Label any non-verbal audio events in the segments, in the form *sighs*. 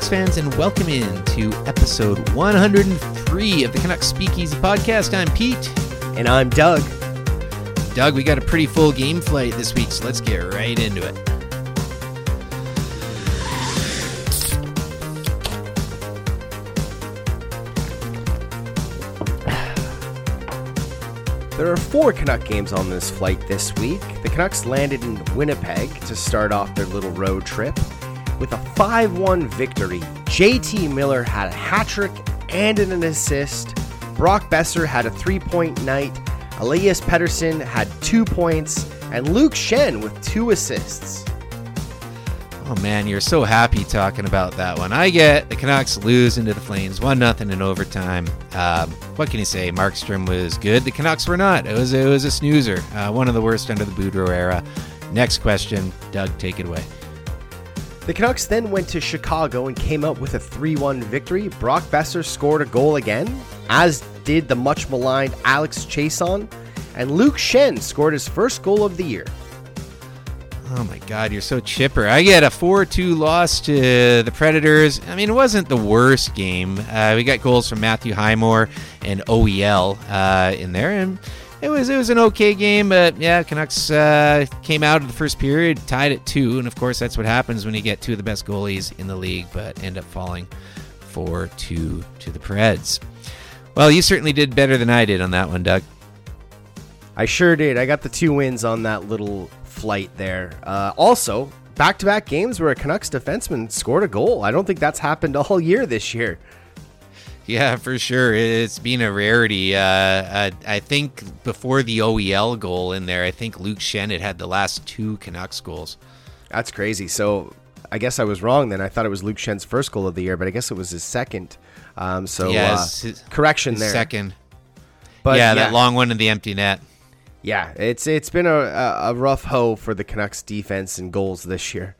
Canucks fans, and welcome in to episode 103 of the Canucks Speakeasy podcast. I'm Pete. And I'm Doug. Doug, we got a pretty full game flight this week, so let's get right into it. There are four Canuck games on this flight this week. The Canucks landed in Winnipeg to start off their little road trip with a 5 1 victory. JT Miller had a hat trick and an assist. Brock Boeser had a three point night. Elias Pettersson had two points. And Luke Schenn with two assists. Oh man, you're so happy talking about that one. I get the Canucks lose into the Flames, one nothing in overtime. Um, what can you say? Markstrom was good. The Canucks were not. It was it was a snoozer. Uh, one of the worst under the Boudreau era. Next question, Doug, take it away. The Canucks then went to Chicago and came out with a 3 1 victory. Brock Boeser scored a goal again, as did the much maligned Alex Chiasson, and Luke Schenn scored his first goal of the year. Oh my God, you're so chipper. I get a 4 2 loss to the Predators. I mean, it wasn't the worst game. Uh, we got goals from Matthew Highmore and OEL uh, in there, and it was it was an okay game. But yeah, Canucks uh, came out of the first period, tied at two, and of course that's what happens when you get two of the best goalies in the league, but end up falling 4 2 to the Preds. Well, you certainly did better than I did on that one, Doug. I sure did. I got the two wins on that little flight there. Uh, also, back to back games where a Canucks defenseman scored a goal. I don't think that's happened *laughs* all year this year. Yeah, for sure. It's been a rarity. Uh, uh, I think before the OEL goal in there, I think Luke Schenn had had the last two Canucks goals. That's crazy. So I guess I was wrong then. I thought it was Luke Schenn's first goal of the year, but I guess it was his second. Um, so uh, his, correction his there. Second. But yeah, yeah, that long one in the empty net. Yeah, it's it's been a, a, a rough hoe for the Canucks defense and goals this year.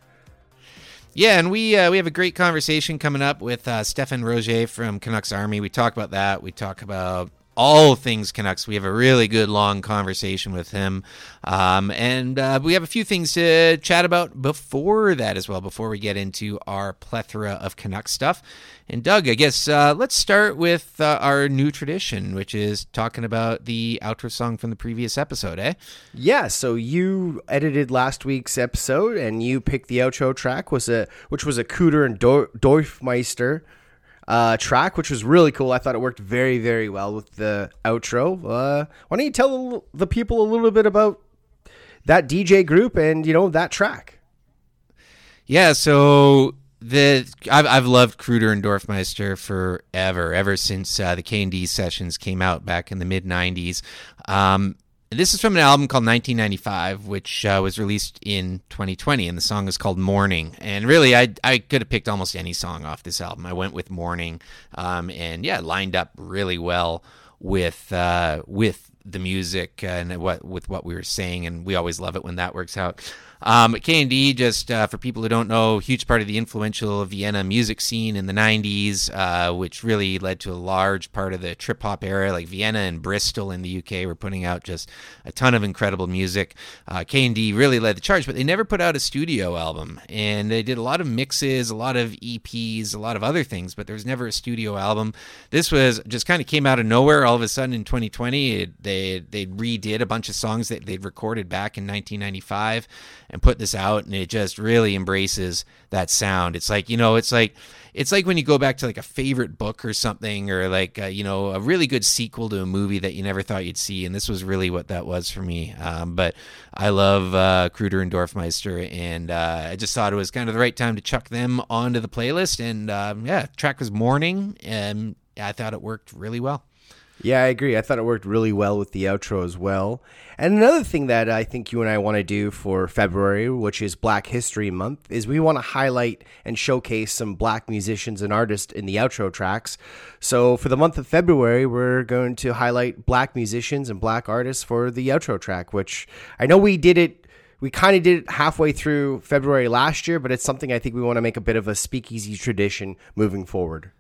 Yeah, and we uh, we have a great conversation coming up with uh, Stefan Roget from Canucks Army. We talk about that. We talk about all things Canucks. We have a really good long conversation with him, um, and uh, we have a few things to chat about before that as well. Before we get into our plethora of Canucks stuff, and Doug, I guess uh, let's start with uh, our new tradition, which is talking about the outro song from the previous episode. Eh? Yeah. So you edited last week's episode, and you picked the outro track was a which was a Kruder and Dor- Dorfmeister uh, track, which was really cool. I thought it worked very, very well with the outro. Uh, why don't you tell the people a little bit about that DJ group and you know that track? Yeah, so the I've I've loved Kruder and Dorfmeister forever, ever since uh, the K and D sessions came out back in the mid '90s. Um, this is from an album called 1995, which uh, was released in 2020, and the song is called Morning. And really, I I could have picked almost any song off this album. I went with Morning, um, and yeah, lined up really well with uh, with the music and what with what we were saying, and we always love it when that works out. Um, K&D, just uh, for people who don't know, huge part of the influential Vienna music scene in the 90s, uh, which really led to a large part of the trip hop era. Like Vienna and Bristol in the UK were putting out just a ton of incredible music. Uh, K&D really led the charge, but they never put out a studio album. And they did a lot of mixes, a lot of EPs, a lot of other things, but there was never a studio album. This was just kind of came out of nowhere all of a sudden in 2020. It, they, they redid a bunch of songs that they'd recorded back in 1995 and put this out and it just really embraces that sound. It's like you know it's like it's like when you go back to like a favorite book or something or like uh, you know a really good sequel to a movie that you never thought you'd see and this was really what that was for me. Um, but i love uh, kruder and dorfmeister and uh, i just thought it was kind of the right time to chuck them onto the playlist and um, yeah track was morning and i thought it worked really well yeah, I agree. I thought it worked really well with the outro as well. And another thing that I think you and I want to do for February, which is Black History Month, is we want to highlight and showcase some black musicians and artists in the outro tracks. So for the month of February, we're going to highlight black musicians and black artists for the outro track, which I know we did it we kind of did it halfway through February last year, but it's something I think we want to make a bit of a speakeasy tradition moving forward.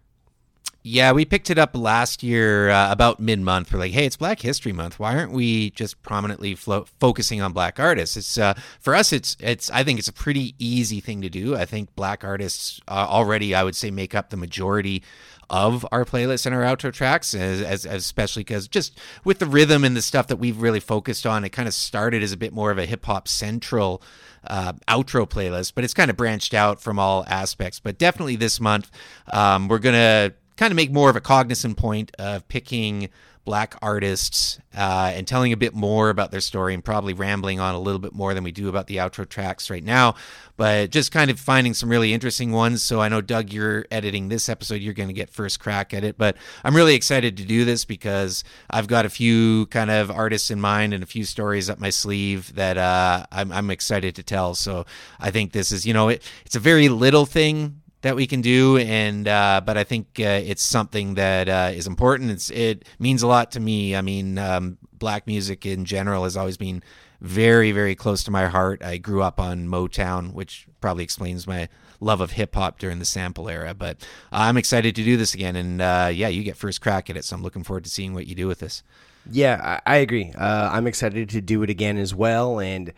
Yeah, we picked it up last year uh, about mid month. We're like, hey, it's Black History Month. Why aren't we just prominently flo- focusing on Black artists? It's uh, for us. It's it's. I think it's a pretty easy thing to do. I think Black artists uh, already, I would say, make up the majority of our playlists and our outro tracks, as, as, especially because just with the rhythm and the stuff that we've really focused on, it kind of started as a bit more of a hip hop central uh, outro playlist, but it's kind of branched out from all aspects. But definitely this month, um, we're gonna kind of make more of a cognizant point of picking black artists uh, and telling a bit more about their story and probably rambling on a little bit more than we do about the outro tracks right now but just kind of finding some really interesting ones. So i know doug you're editing this episode. You're going to get first crack at it but i'm really excited to do this because i've got a few kind of artists in mind and a few stories up my sleeve that uh, I'm, I'm excited to tell. So i think this is you know it, it's a very little thing that we can do and uh, but i think uh, it's something that uh, is important. It's, it means a lot to me. I mean um, black music in general has always been very very close to my heart. I grew up on motown which probably explains my love of hip-hop during the sample era but i'm excited to do this again and uh, yeah you get first crack at it so i'm looking forward to seeing what you do with this. Yeah i, I agree. Uh, i'm excited to do it again as well and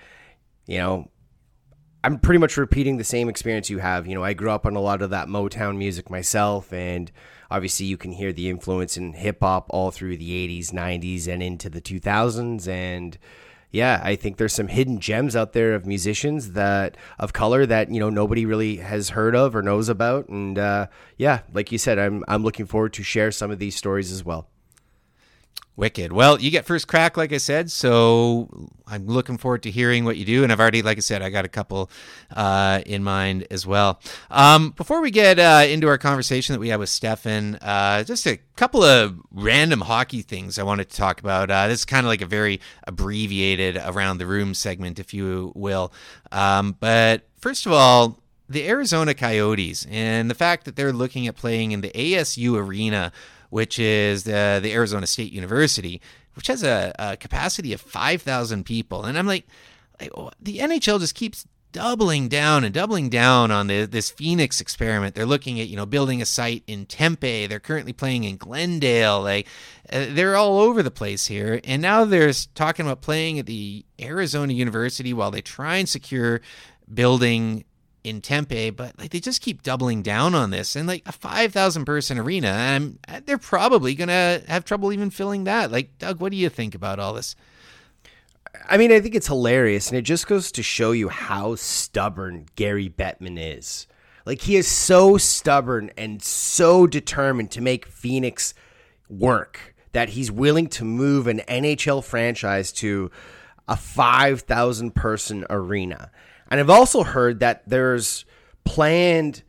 you know I'm pretty much repeating the same experience you have. You know, I grew up on a lot of that Motown music myself, and obviously you can hear the influence in hip hop all through the 80s, 90s, and into the 2000s. And yeah, I think there's some hidden gems out there of musicians that of color that you know nobody really has heard of or knows about. And uh, yeah, like you said, I'm I'm looking forward to share some of these stories as well. Wicked. Well, you get first crack, like I said. So I'm looking forward to hearing what you do. And I've already, like I said, I got a couple uh, in mind as well. Um, before we get uh, into our conversation that we had with Stefan, uh, just a couple of random hockey things I wanted to talk about. Uh, this is kind of like a very abbreviated around the room segment, if you will. Um, but first of all, the Arizona Coyotes and the fact that they're looking at playing in the ASU Arena which is the, the Arizona State University, which has a, a capacity of 5,000 people. And I'm like, like, the NHL just keeps doubling down and doubling down on the, this Phoenix experiment. They're looking at, you know, building a site in Tempe. They're currently playing in Glendale. Like, uh, they're all over the place here. And now they're talking about playing at the Arizona University while they try and secure building in Tempe, but like they just keep doubling down on this and like a 5,000 person arena. And uh, they're probably going to have trouble even filling that. Like, Doug, what do you think about all this? I mean, I think it's hilarious, and it just goes to show you how stubborn Gary Bettman is. Like, he is so stubborn and so determined to make Phoenix work that he's willing to move an NHL franchise to a 5,000 person arena. And I've also heard that there's planned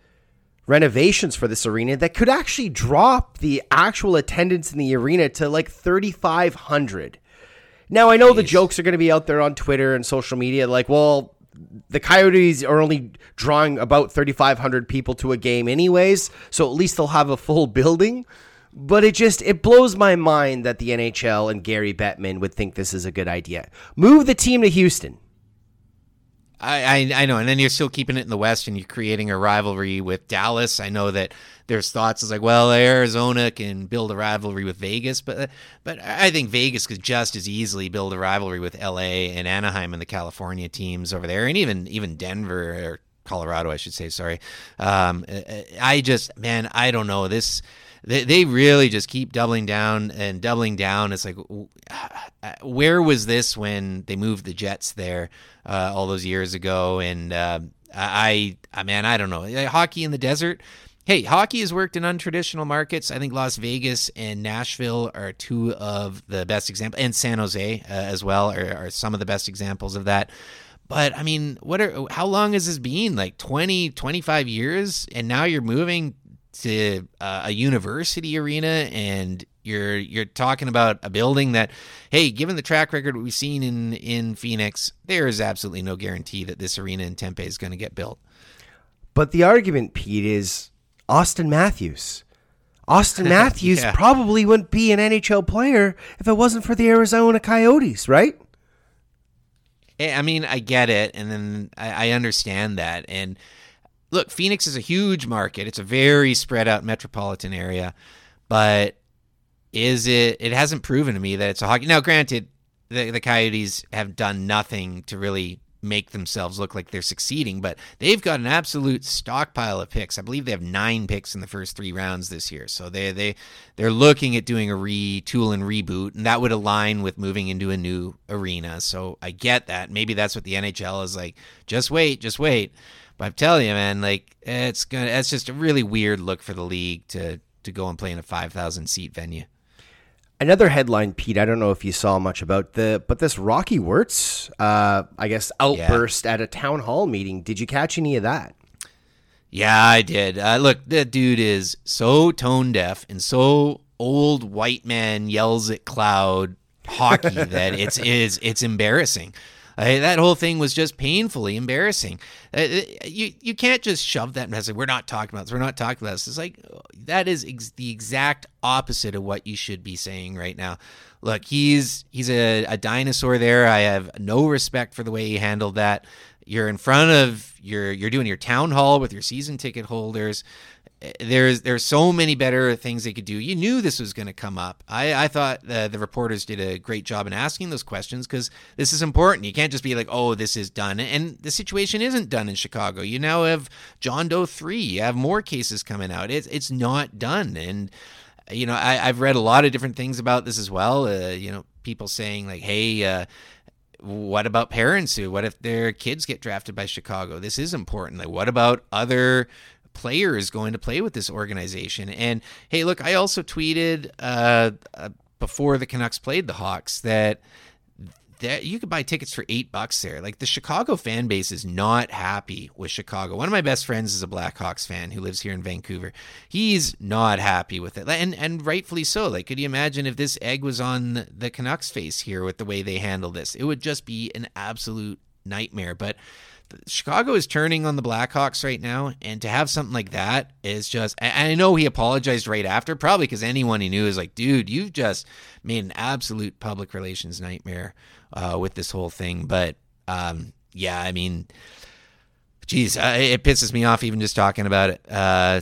renovations for this arena that could actually drop the actual attendance in the arena to like 3,500. Now, I know Jeez. the jokes are going to be out there on Twitter and social media like, well, the Coyotes are only drawing about 3,500 people to a game, anyways, so at least they'll have a full building. But it just it blows my mind that the NHL and Gary Bettman would think this is a good idea. Move the team to Houston. I, I, I know, and then you're still keeping it in the West, and you're creating a rivalry with Dallas. I know that there's thoughts as like, well, Arizona can build a rivalry with Vegas, but but I think Vegas could just as easily build a rivalry with L.A. and Anaheim and the California teams over there, and even even Denver or Colorado, I should say. Sorry, um, I just man, I don't know this they, they really just keep doubling down and doubling down. It's like, where was this when they moved the Jets there uh, all those years ago? And uh, I, I, man, I don't know. Hockey in the desert. Hey, hockey has worked in untraditional markets. I think Las Vegas and Nashville are two of the best examples, and San Jose uh, as well are, are some of the best examples of that. But I mean, what are how long has this been? Like 20, 25 years and now you're moving to uh, a university arena and you're you're talking about a building that hey given the track record we've seen in in Phoenix there is absolutely no guarantee that this arena in Tempe is going to get built. But the argument Pete is Austin Matthews. Austin *laughs* Matthews yeah. probably wouldn't be an NHL player if it wasn't for the Arizona Coyotes right? I mean I get it and then I, I understand that and look, Phoenix is a huge market. It's a very spread out metropolitan area. but is it? It hasn't proven to me that it's a hockey. Now, granted, the the Coyotes have done nothing to really make themselves look like they're succeeding, but they've got an absolute stockpile of picks. I believe they have nine picks in the first three rounds this year. So they they they're looking at doing a retool and reboot, and that would align with moving into a new arena. So I get that. Maybe that's what the NHL is like. Just wait, just wait. But I'm telling you, man, like it's gonna it's just a really weird look for the league to to go and play in a five thousand seat venue. Another headline, Pete. I don't know if you saw much about the, but this Rocky Wirtz, uh, I guess, outburst yeah. at a town hall meeting. Did you catch any of that? Yeah, I did. Uh, look, that dude is so tone deaf and so old white man yells at cloud hockey *laughs* that it's is it's embarrassing. Uh, that whole thing was just painfully embarrassing. Uh, uh, you you can't just shove that message. We're not talking about this. We're not talking about this. It's like that is ex- the exact opposite of what you should be saying right now. Look, he's he's a, a dinosaur there. I have no respect for the way he handled that. You're in front of you're you're doing your town hall with your season ticket holders there's there's so many better things they could do. You knew this was going to come up. I, I thought the, the reporters did a great job in asking those questions because this is important. You can't just be like, oh, this is done. And the situation isn't done in Chicago. You now have John Doe 3. You have more cases coming out. It's, it's not done. And, you know, I, I've read a lot of different things about this as well. Uh, you know, people saying like, hey, uh, what about parents who what if their kids get drafted by chicago this is important like what about other players going to play with this organization. And hey, look, I also tweeted uh, uh, before the Canucks played the Hawks that that you could buy tickets for eight bucks there. Like the Chicago fan base is not happy with Chicago. One of my best friends is a Blackhawks fan who lives here in Vancouver. He's not happy with it, and and rightfully so. Like, could you imagine if this egg was on the Canucks' face here with the way they handle this? It would just be an absolute nightmare. But Chicago is turning on the Blackhawks right now, and to have something like that is just. I know he apologized right after, probably because anyone he knew is like, dude, you've just made an absolute public relations nightmare uh, with this whole thing. But um, yeah, I mean, geez, it pisses me off even just talking about it. Uh,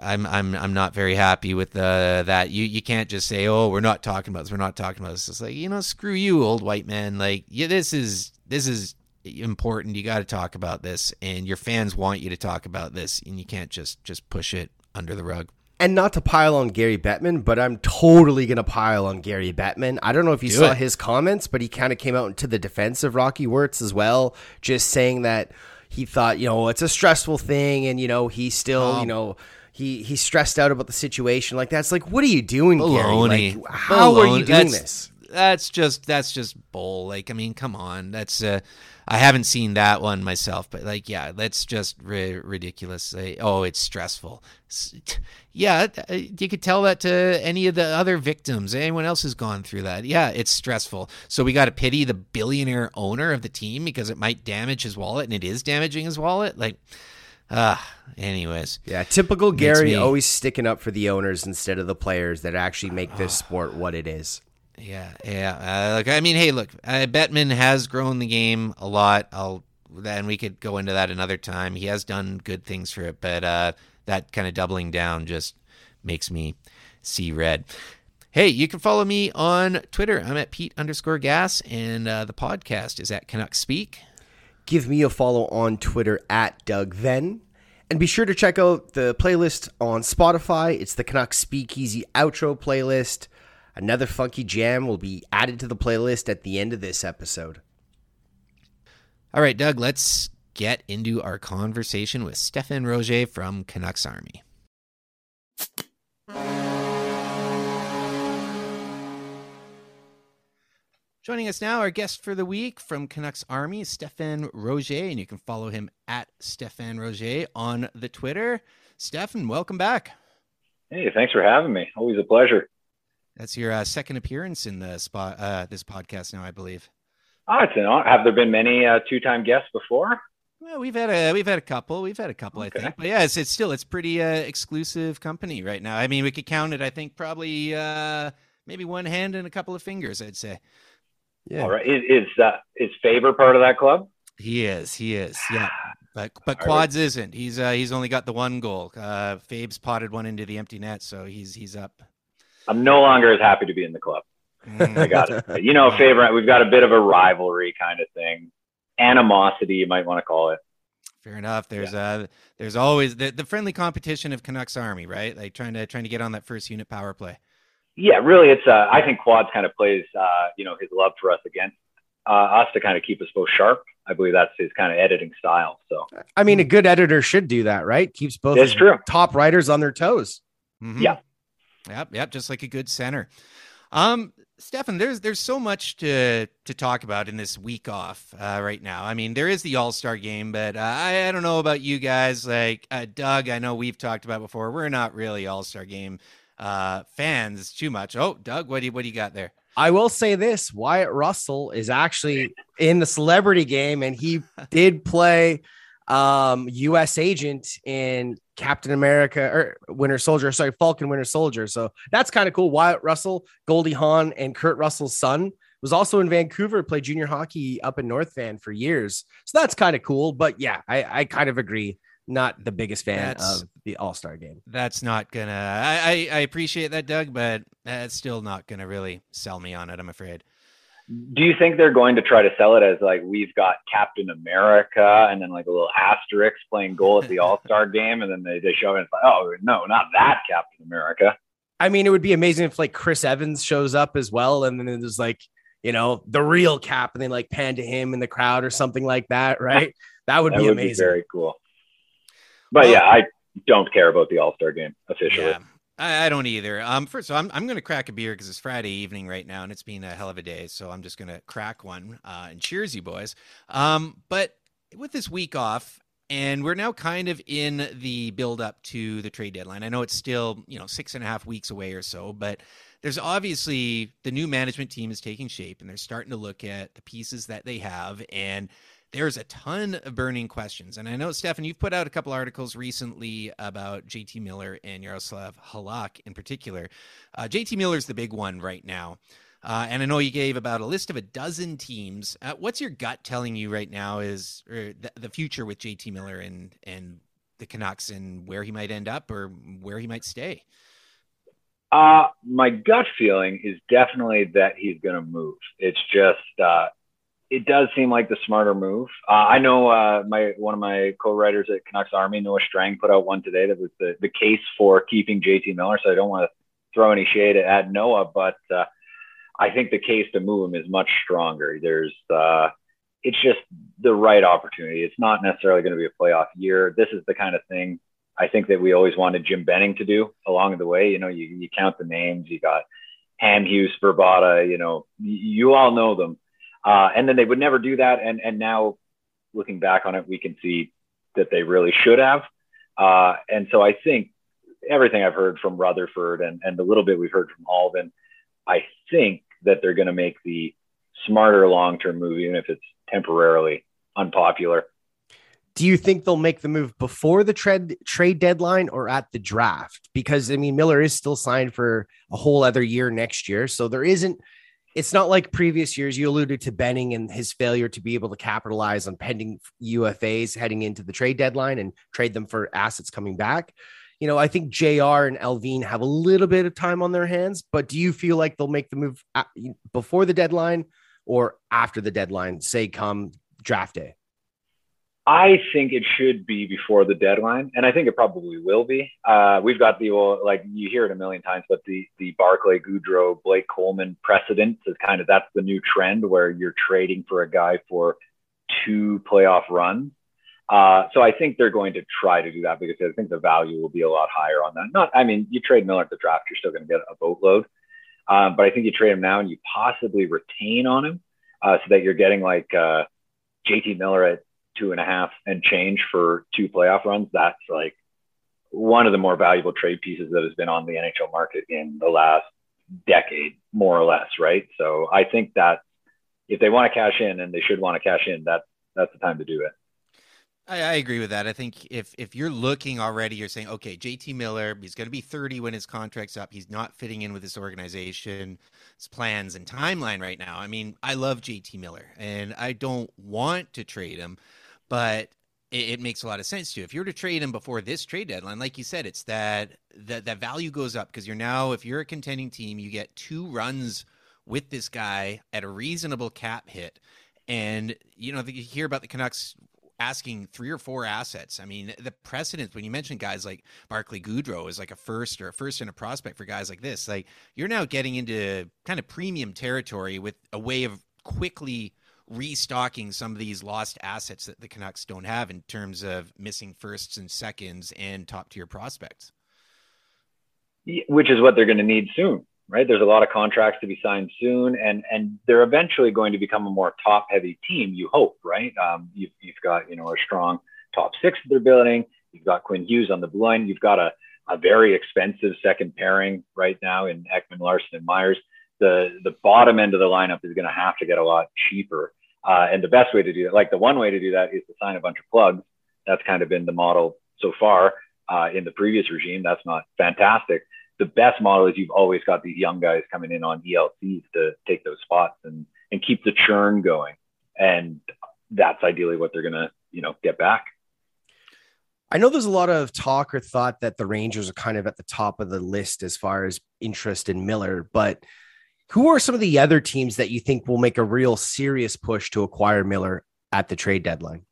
I'm I'm I'm not very happy with uh, that. You you can't just say, oh, we're not talking about this. We're not talking about this. It's like you know, screw you, old white man. Like yeah, this is this is important. You got to talk about this, and your fans want you to talk about this, and you can't just just push it under the rug. And not to pile on Gary Bettman, but I'm totally going to pile on Gary Bettman. I don't know if you Do saw it. his comments, but he kind of came out into the defense of Rocky Wirtz as well, just saying that he thought, you know, it's a stressful thing, and you know, he still, um, you know he he's stressed out about the situation like that's like what are you doing baloney. Gary? Like, how baloney. are you doing that's, this that's just that's just bull like i mean come on that's uh I haven't seen that one myself, but like, yeah, that's just ri- ridiculous. Like, oh, it's stressful. Yeah, uh, you could tell that to any of the other victims. Anyone else has gone through that. Yeah, it's stressful. So we got to pity the billionaire owner of the team because it might damage his wallet, and it is damaging his wallet. Like, ah, anyways. Yeah, typical Gary always sticking up for the owners instead of the players that actually make this sport what it is. Yeah, yeah. Uh, I mean, hey, look, uh, Bettman has grown the game a lot. I'll then we could go into that another time. He has done good things for it, but uh, that kind of doubling down just makes me see red. Hey, you can follow me on Twitter. I'm at Pete underscore Gas, and uh, the podcast is at Canuck Speak. Give me a follow on Twitter at Doug Venn. And be sure to check out the playlist on Spotify. It's the Canuck Speakeasy outro playlist. Another funky jam will be added to the playlist at the end of this episode. All right, Doug, let's get into our conversation with Stefan Roget from Canucks Army. Joining us now, our guest for the week from Canucks Army, Stefan Roget, and you can follow him at Stefan Roget on the Twitter. Stefan, welcome back. Hey, thanks for having me. Always a pleasure. That's your uh, second appearance in the spot uh, this podcast now, I believe. Oh, it's an honor. Have there been many uh, two-time guests before? Well, we've had a we've had a couple. We've had a couple, okay. I think. But yeah, it's, it's still it's pretty uh, exclusive company right now. I mean, we could count it. I think probably uh, maybe one hand and a couple of fingers. I'd say. Yeah. All right. Is is, uh, is Faber part of that club? He is. He is. Yeah. *sighs* But but Quads isn't. He's uh, he's only got the one goal. Uh, Fabe's potted one into the empty net, so he's he's up I'm no longer as happy to be in the club. Mm. I got it. You know, favorite. We've got a bit of a rivalry kind of thing, animosity, you might want to call it. Fair enough. There's uh there's always the, the friendly competition of Canucks Army, right? Like trying to trying to get on that first unit power play. Yeah, really, it's. Uh, I think Quads kind of plays, uh, you know, his love for us against uh, us to kind of keep us both sharp. I believe that's his kind of editing style. So I mean, a good editor should do that, right? Keeps both That's true. top writers on their toes. Mhm. Yeah. Yep, yep, just like a good center. Um, Stefan, there's there's so much to to talk about in this week off uh, right now. I mean, there is the All Star game, but uh, I I don't know about you guys. Like uh, Doug, I know we've talked about before. We're not really All Star game uh, fans too much. Oh, Doug, what do you what do you got there? I will say this Wyatt Russell is actually in the celebrity game and he did play um US agent in Captain America or Winter Soldier, sorry, Falcon Winter Soldier. So that's kind of cool. Wyatt Russell, Goldie Hawn, and Kurt Russell's son was also in Vancouver, played junior hockey up in North Van for years. So that's kind of cool. But yeah, I, I kind of agree. Not the biggest fan That's- of the All Star game. That's not gonna. I, I I appreciate that, Doug, but that's still not gonna really sell me on it. I'm afraid. Do you think they're going to try to sell it as like we've got Captain America and then like a little asterisk playing goal at the *laughs* All Star game, and then they, they show it and it's like, oh no, not that Captain America. I mean, it would be amazing if like Chris Evans shows up as well, and then there's like, you know, the real cap, and they like pan to him in the crowd or something like that, right? *laughs* That would that be would be amazing. very cool. But Well- yeah, I don't care about the All Star game officially. Yeah, I, I don't either. Um, first, so I'm I'm gonna crack a beer because it's Friday evening right now, and it's been a hell of a day. So I'm just gonna crack one. Uh, and cheers, you boys. Um, but with this week off, and we're now kind of in the build up to the trade deadline. I know it's still you know six and a half weeks away or so, but there's obviously the new management team is taking shape, and they're starting to look at the pieces that they have and there's a ton of burning questions. And I know, Stefan, you've put out a couple articles recently about JT Miller and Yaroslav Halak in particular. Uh, JT Miller's the big one right now. Uh, and I know you gave about a list of a dozen teams. Uh, what's your gut telling you right now is the, the future with JT Miller and, and the Canucks and where he might end up or where he might stay? Uh, my gut feeling is definitely that he's going to move. It's just, uh, it does seem like the smarter move. Uh, I know uh, my one of my co-writers at Canucks Army, Noah Strang, put out one today that was the, the case for keeping JT Miller. So I don't want to throw any shade at Noah, but uh, I think the case to move him is much stronger. There's, uh, it's just the right opportunity. It's not necessarily going to be a playoff year. This is the kind of thing I think that we always wanted Jim Benning to do along the way. You know, you, you count the names, you got Hamhuis, you know, you all know them. Uh, and then they would never do that. And, and now looking back on it, we can see that they really should have. Uh, and so I think everything I've heard from Rutherford and, and the little bit we've heard from Allvin, I think that they're going to make the smarter long-term move, even if it's temporarily unpopular. Do you think they'll make the move before the trade trade deadline or at the draft? Because I mean, Miller is still signed for a whole other year next year, so there isn't. It's not like previous years. You alluded to Benning and his failure to be able to capitalize on pending UFAs heading into the trade deadline and trade them for assets coming back. You know, I think JR and Allvin have a little bit of time on their hands, but do you feel like they'll make the move before the deadline or after the deadline, say come draft day? I think it should be before the deadline, and I think it probably will be. Uh, we've got the old, like you hear it a million times, but the the Barclay Goodrow, Blake Coleman precedent is kind of that's the new trend where you're trading for a guy for two playoff runs. Uh, so I think they're going to try to do that because I think the value will be a lot higher on that. Not, I mean, you trade Miller at the draft, you're still going to get a boatload, um, but I think you trade him now and you possibly retain on him uh, so that you're getting like uh, JT Miller at two and a half and change for two playoff runs, that's like one of the more valuable trade pieces that has been on the NHL market in the last decade, more or less, right? So I think that if they want to cash in, and they should want to cash in, that that's the time to do it. I, I agree with that. I think if if you're looking already, you're saying, okay, JT Miller, he's going to be 30 when his contract's up. He's not fitting in with this organization's plans and timeline right now. I mean, I love JT Miller, and I don't want to trade him, but it, it, makes a lot of sense to. If you're to trade him before this trade deadline, like you said, it's that that that value goes up because you're now, if you're a contending team, you get two runs with this guy at a reasonable cap hit. And you know, you hear about the Canucks asking three or four assets. I mean, the precedence when you mention guys like Barclay Goodrow is like a first or a first and a prospect for guys like this. Like you're now getting into kind of premium territory with a way of quickly restocking some of these lost assets that the Canucks don't have in terms of missing firsts and seconds and top tier prospects. Which is what they're going to need soon, right? There's a lot of contracts to be signed soon, and and they're eventually going to become a more top heavy team. You hope, right? Um, you've, you've got you know a strong top six that they're building. You've got Quinn Hughes on the blue line. You've got a a very expensive second pairing right now in Ekman-Larsson and Myers the the bottom end of the lineup is going to have to get a lot cheaper. Uh, and the best way to do that, like the one way to do that, is to sign a bunch of plugs. That's kind of been the model so far uh, in the previous regime. That's not fantastic. The best model is you've always got these young guys coming in on ELCs to take those spots and and keep the churn going. And that's ideally what they're going to you know get back. I know there's a lot of talk or thought that the Rangers are kind of at the top of the list as far as interest in Miller, but who are some of the other teams that you think will make a real serious push to acquire Miller at the trade deadline?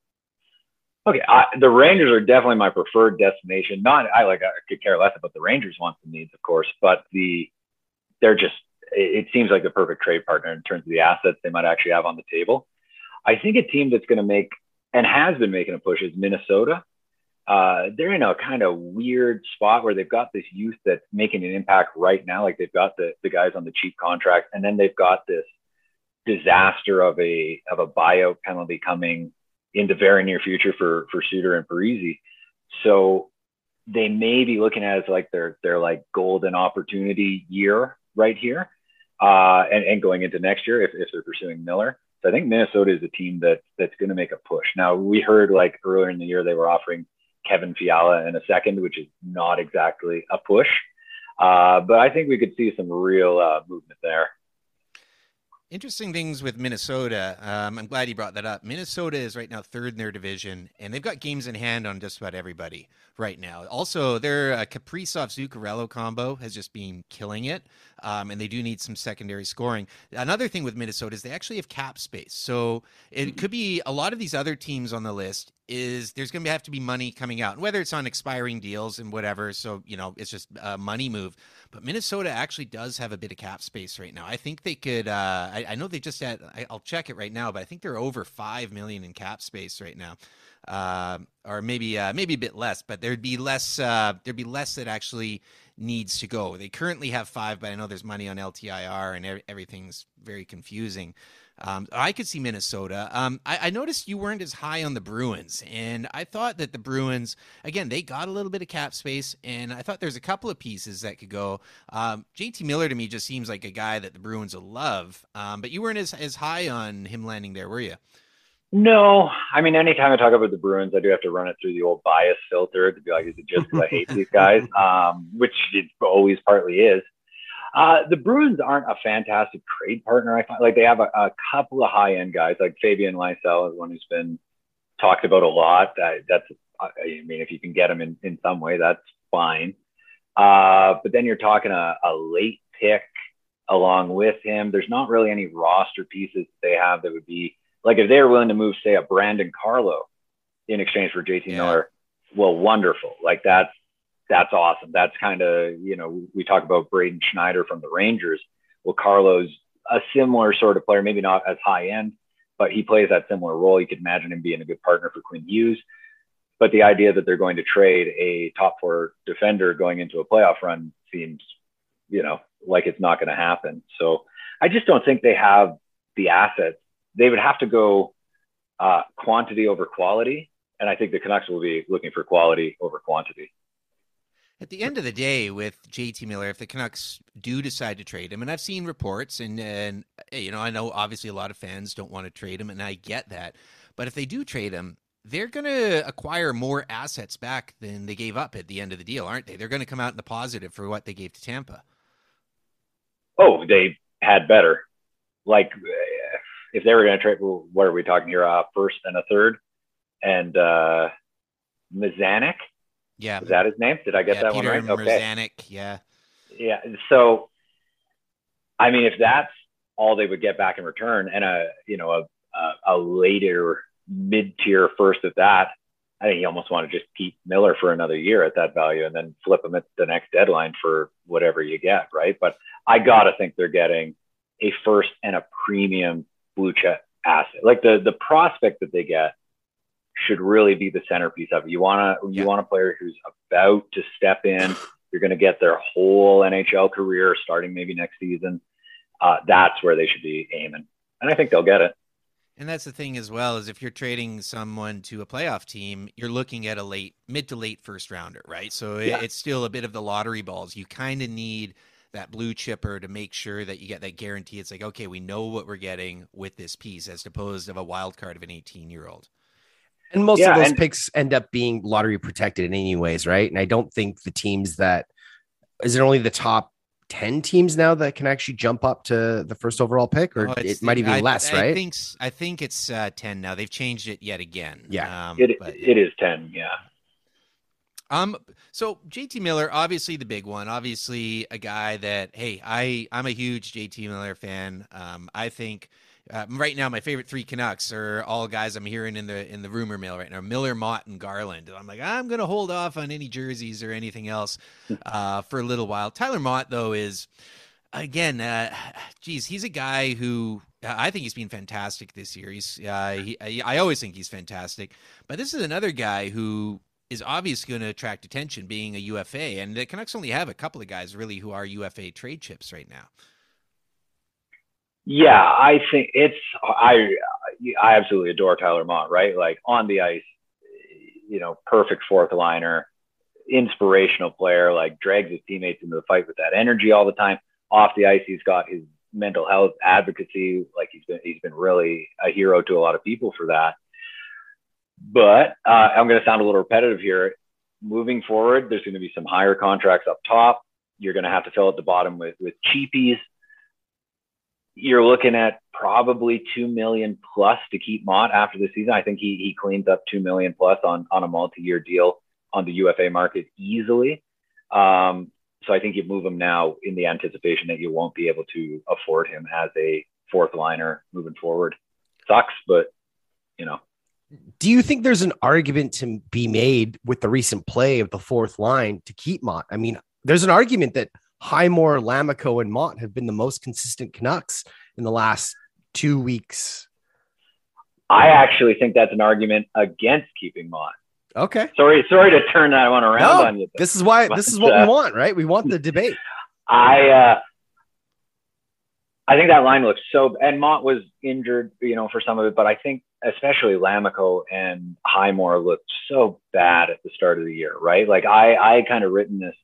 Okay, I, the Rangers are definitely my preferred destination. Not I like I could care less about the Rangers wants and needs, of course, but the they're just it, it seems like the perfect trade partner in terms of the assets they might actually have on the table. I think a team that's going to make and has been making a push is Minnesota uh, they're in a kind of weird spot where they've got this youth that's making an impact right now. Like they've got the, the guys on the cheap contract, and then they've got this disaster of a of a buyout penalty coming in the very near future for for Suter and Parise. So they may be looking at it as like their their like golden opportunity year right here, uh, and and going into next year if if they're pursuing Miller. So I think Minnesota is a team that that's going to make a push. Now we heard like earlier in the year they were offering Kevin Fiala in a second, which is not exactly a push. Uh, but I think we could see some real uh, movement there. Interesting things with Minnesota. Um, I'm glad you brought that up. Minnesota is right now third in their division, and they've got games in hand on just about everybody right now. Also, their uh, Kaprizov Zuccarello combo has just been killing it, um, and they do need some secondary scoring. Another thing with Minnesota is they actually have cap space, so it could be a lot of these other teams on the list is there's going to have to be money coming out, whether it's on expiring deals and whatever. So you know, it's just a money move. But Minnesota actually does have a bit of cap space right now. I think they could. Uh, I, I, know they just had. I, will check it right now, but I think they're over five million in cap space right now, uh, or maybe uh, maybe a bit less. But there'd be less. Uh, there'd be less that actually needs to go. They currently have five, but I know there's money on LTIR and everything's very confusing. Um, I could see Minnesota. Um, I, I, noticed you weren't as high on the Bruins, and I thought that the Bruins, again, they got a little bit of cap space, and I thought there's a couple of pieces that could go. Um, JT Miller to me just seems like a guy that the Bruins will love, um, but you weren't as, as high on him landing there, were you? No, I mean, anytime I talk about the Bruins, I do have to run it through the old bias filter to be like, is it just because I hate these *laughs* guys? Um, which it always partly is. Uh, the Bruins aren't a fantastic trade partner. I find like they have a, a couple of high end guys, like Fabian Lysell is one who's been talked about a lot. That's, I mean, if you can get him in, in some way, that's fine. Uh, but then you're talking a, a late pick along with him. There's not really any roster pieces they have that would be like if they were willing to move, say, a Brandon Carlo in exchange for JT yeah. Miller. Well, wonderful. Like that's that's awesome. That's kind of, you know, we talk about Braden Schneider from the Rangers. Well, Carlo's a similar sort of player, maybe not as high end, but he plays that similar role. You could imagine him being a good partner for Quinn Hughes. But the idea that they're going to trade a top four defender going into a playoff run seems, you know, like it's not going to happen. So I just don't think they have the assets. They would have to go uh, quantity over quality. And I think the Canucks will be looking for quality over quantity. At the end of the day, with JT Miller, if the Canucks do decide to trade him, and I've seen reports, and, and you know, I know obviously a lot of fans don't want to trade him, and I get that. But if they do trade him, they're going to acquire more assets back than they gave up at the end of the deal, aren't they? They're going to come out in the positive for what they gave to Tampa. Oh, they had better. Like, if they were going to trade, what are we talking here? Uh, first and a third and uh, Mazanec. Yeah, is that his name? Did I get yeah, that Peter one right? Okay. Mazanec, yeah, yeah. So, I mean, if that's all they would get back in return, and a you know a a, a later mid tier first at that, I think you almost want to just keep Miller for another year at that value and then flip him at the next deadline for whatever you get, right? But I gotta think they're getting a first and a premium blue chip asset. Like the the prospect that they get should really be the centerpiece of it. You wanna you want a player who's about to step in. You're going to get their whole NHL career starting maybe next season. Uh, that's where they should be aiming, and I think they'll get it. And that's the thing as well is if you're trading someone to a playoff team, you're looking at a late, mid to late first rounder, right? So yeah. it's still a bit of the lottery balls. You kind of need that blue chipper to make sure that you get that guarantee. It's like, okay, we know what we're getting with this piece, as opposed of a wild card of an 18 year old. And most yeah, of those and- picks end up being lottery protected in any ways, right? And I don't think the teams that is it only the top 10 teams now that can actually jump up to the first overall pick or oh, it might even be less I, right i think i think it's uh, 10 now they've changed it yet again yeah um, it, but, it is 10 yeah um, so JT Miller, obviously the big one, obviously a guy that, hey, I, I'm a huge JT Miller fan. Um, I think uh, right now my favorite three Canucks are all guys I'm hearing in the in the rumor mill right now: Miller, Motte, and Garland. I'm like, I'm gonna hold off on any jerseys or anything else uh, for a little while. Tyler Motte though, is again, uh, geez, he's a guy who I think he's been fantastic this year. He's, uh, he, I always think he's fantastic, but this is another guy who is obviously going to attract attention being a UFA. And the Canucks only have a couple of guys really who are UFA trade chips right now. Yeah, I think it's I I absolutely adore Tyler Motte, right? Like on the ice, you know, perfect fourth liner, inspirational player, like drags his teammates into the fight with that energy all the time. Off the ice, he's got his mental health advocacy, like he's been he's been really a hero to a lot of people for that. But uh, I'm going to sound a little repetitive here. Moving forward, there's going to be some higher contracts up top. You're going to have to fill at the bottom with with cheapies. You're looking at probably two million plus to keep Motte after the season. I think he he cleans up two million plus on on a multi-year deal on the UFA market easily. Um, so I think you move him now in the anticipation that you won't be able to afford him as a fourth liner moving forward. Sucks, but you know do you think there's an argument to be made with the recent play of the fourth line to keep Motte? I mean, there's an argument that Highmore, Lammikko, and Motte have been the most consistent Canucks in the last two weeks. I actually think that's an argument against keeping Motte. Okay. Sorry, sorry to turn that one around no, on you. This is why. But, this is what uh, we want, right? We want the debate. I uh, I think that line looks so. And Motte was injured, you know, for some of it, but I think especially Lammikko and Highmore looked so bad at the start of the year, right? Like I, I kind of written this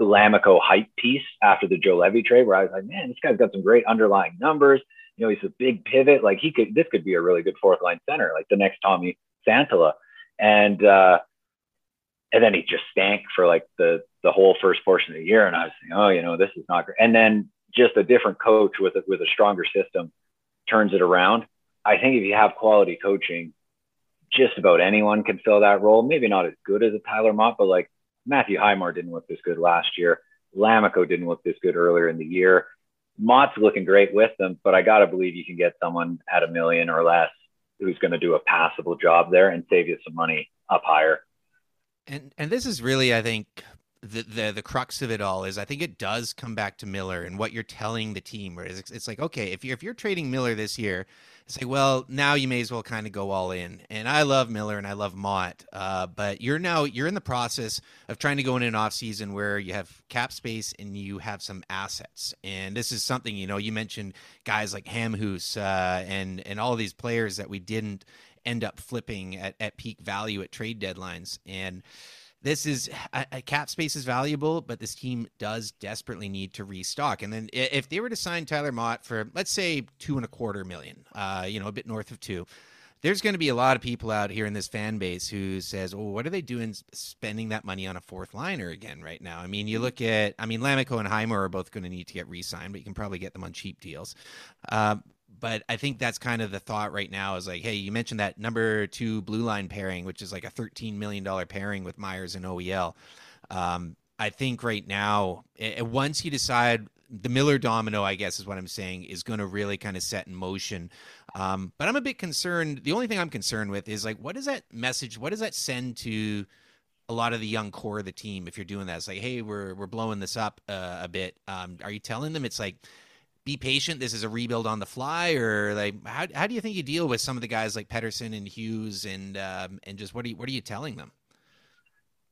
Lammikko hype piece after the Juolevi trade, where I was like, man, this guy's got some great underlying numbers. You know, he's a big pivot. Like he could, this could be a really good fourth line center, like the next Tommi Santala. And uh, and then he just stank for like the the whole first portion of the year. And I was thinking, oh, you know, this is not great. And then just a different coach with a, with a stronger system turns it around. I think if you have quality coaching, just about anyone can fill that role. Maybe not as good as a Tyler Motte, but like Matthew Highmore didn't look this good last year. Lammikko didn't look this good earlier in the year. Motte's looking great with them, but I got to believe you can get someone at a million or less who's going to do a passable job there and save you some money up higher. And and this is really, I think, the, the the crux of it all is I think it does come back to Miller and what you're telling the team. Where it's, it's like, okay, if you're if you're trading Miller this year, it's like, well, now you may as well kind of go all in. And I love Miller and I love Motte uh, but you're now you're in the process of trying to go in an off season where you have cap space and you have some assets. And this is something you know you mentioned guys like Hamhuis uh, and and all these players that we didn't end up flipping at, at peak value at trade deadlines and this is a, cap space is valuable, but this team does desperately need to restock. And then if they were to sign Tyler Motte for let's say two and a quarter million, uh, you know, a bit north of two, there's going to be a lot of people out here in this fan base who says, "Oh, what are they doing spending that money on a fourth liner again right now?" I mean, you look at, I mean, Lammikko and Highmore are both going to need to get re-signed, but you can probably get them on cheap deals. Uh, but I think that's kind of the thought right now is like, hey, you mentioned that number two blue line pairing, which is like a $13 million pairing with Myers and OEL. Um, I think right now, once you decide the Miller domino, I guess is what I'm saying, is going to really kind of set in motion. Um, but I'm a bit concerned. The only thing I'm concerned with is like, what does that message, what does that send to a lot of the young core of the team if you're doing that? It's like, hey, we're we're blowing this up uh, a bit. Um, are you telling them it's like, be patient. This is a rebuild on the fly, or like how how do you think you deal with some of the guys like Pettersson and Hughes and um, and just what are you what are you telling them?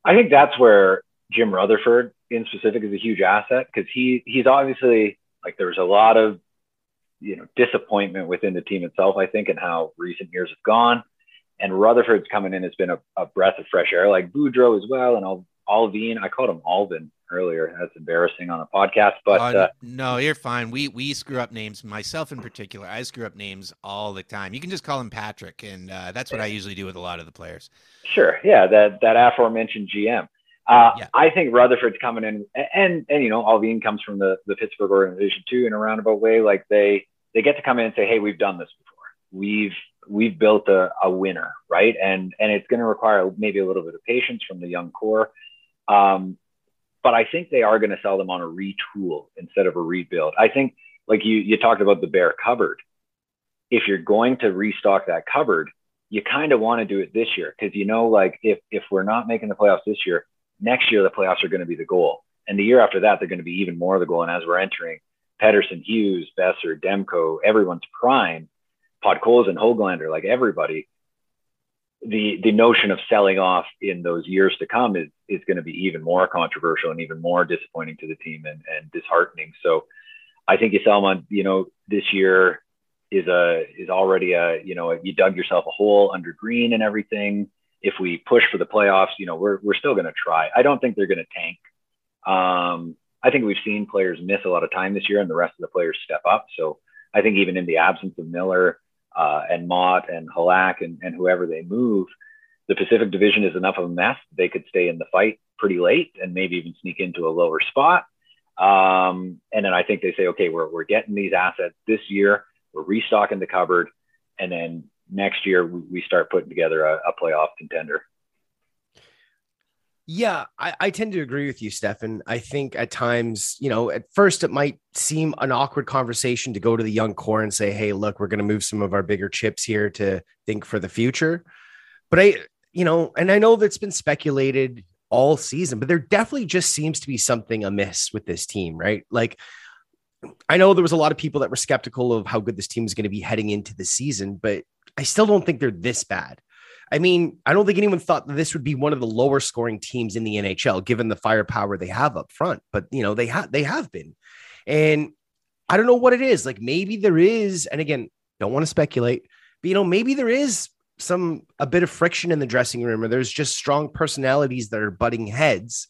I think that's where Jim Rutherford in specific is a huge asset because he he's obviously like there was a lot of you know disappointment within the team itself. I think and how recent years have gone. And Rutherford's coming in has been a, a breath of fresh air, like Boudreau as well, and Al- Alvin. I called him Alvin earlier. That's embarrassing on a podcast, but uh, uh, no, you're fine. We we screw up names. Myself in particular, I screw up names all the time. You can just call him Patrick, and uh, that's what I usually do with a lot of the players. Sure, yeah, that that aforementioned GM. Uh, yeah. I think Rutherford's coming in, and and you know, Allvin comes from the the Pittsburgh organization too, in a roundabout way. Like they they get to come in and say, hey, we've done this before. We've we've built a, a winner, right? And and it's going to require maybe a little bit of patience from the young core. Um, but I think they are going to sell them on a retool instead of a rebuild. I think, like you you talked about the bare cupboard. If you're going to restock that cupboard, you kind of want to do it this year because you know, like if if we're not making the playoffs this year, next year the playoffs are going to be the goal, and the year after that they're going to be even more of the goal. And as we're entering Pettersson, Hughes, Boeser, Demko, everyone's prime, Podkolzin, Hoglander, like everybody, the the notion of selling off in those years to come is is going to be even more controversial and even more disappointing to the team and, and disheartening. So I think sell you know, this year is a is already a you know you dug yourself a hole under Green and everything. If we push for the playoffs, you know we're we're still going to try. I don't think they're going to tank. Um, I think we've seen players miss a lot of time this year, and the rest of the players step up. So I think even in the absence of Miller, uh, and Motte and Halak and, and whoever they move, the Pacific Division is enough of a mess. They could stay in the fight pretty late and maybe even sneak into a lower spot. Um, and then I think they say, okay, we're, we're getting these assets this year. We're restocking the cupboard. And then next year we, we start putting together a, a playoff contender. Yeah, I, I tend to agree with you, Stefan. I think at times, you know, at first it might seem an awkward conversation to go to the young core and say, hey, look, we're going to move some of our bigger chips here to think for the future. But I, you know, and I know that's been speculated all season, but there definitely just seems to be something amiss with this team, right? Like, I know there was a lot of people that were skeptical of how good this team is going to be heading into the season, but I still don't think they're this bad. I mean, I don't think anyone thought that this would be one of the lower scoring teams in the NHL, given the firepower they have up front. But you know, they have they have been, and I don't know what it is. Like maybe there is, and again, don't want to speculate, but you know, maybe there is some a bit of friction in the dressing room, or there's just strong personalities that are butting heads.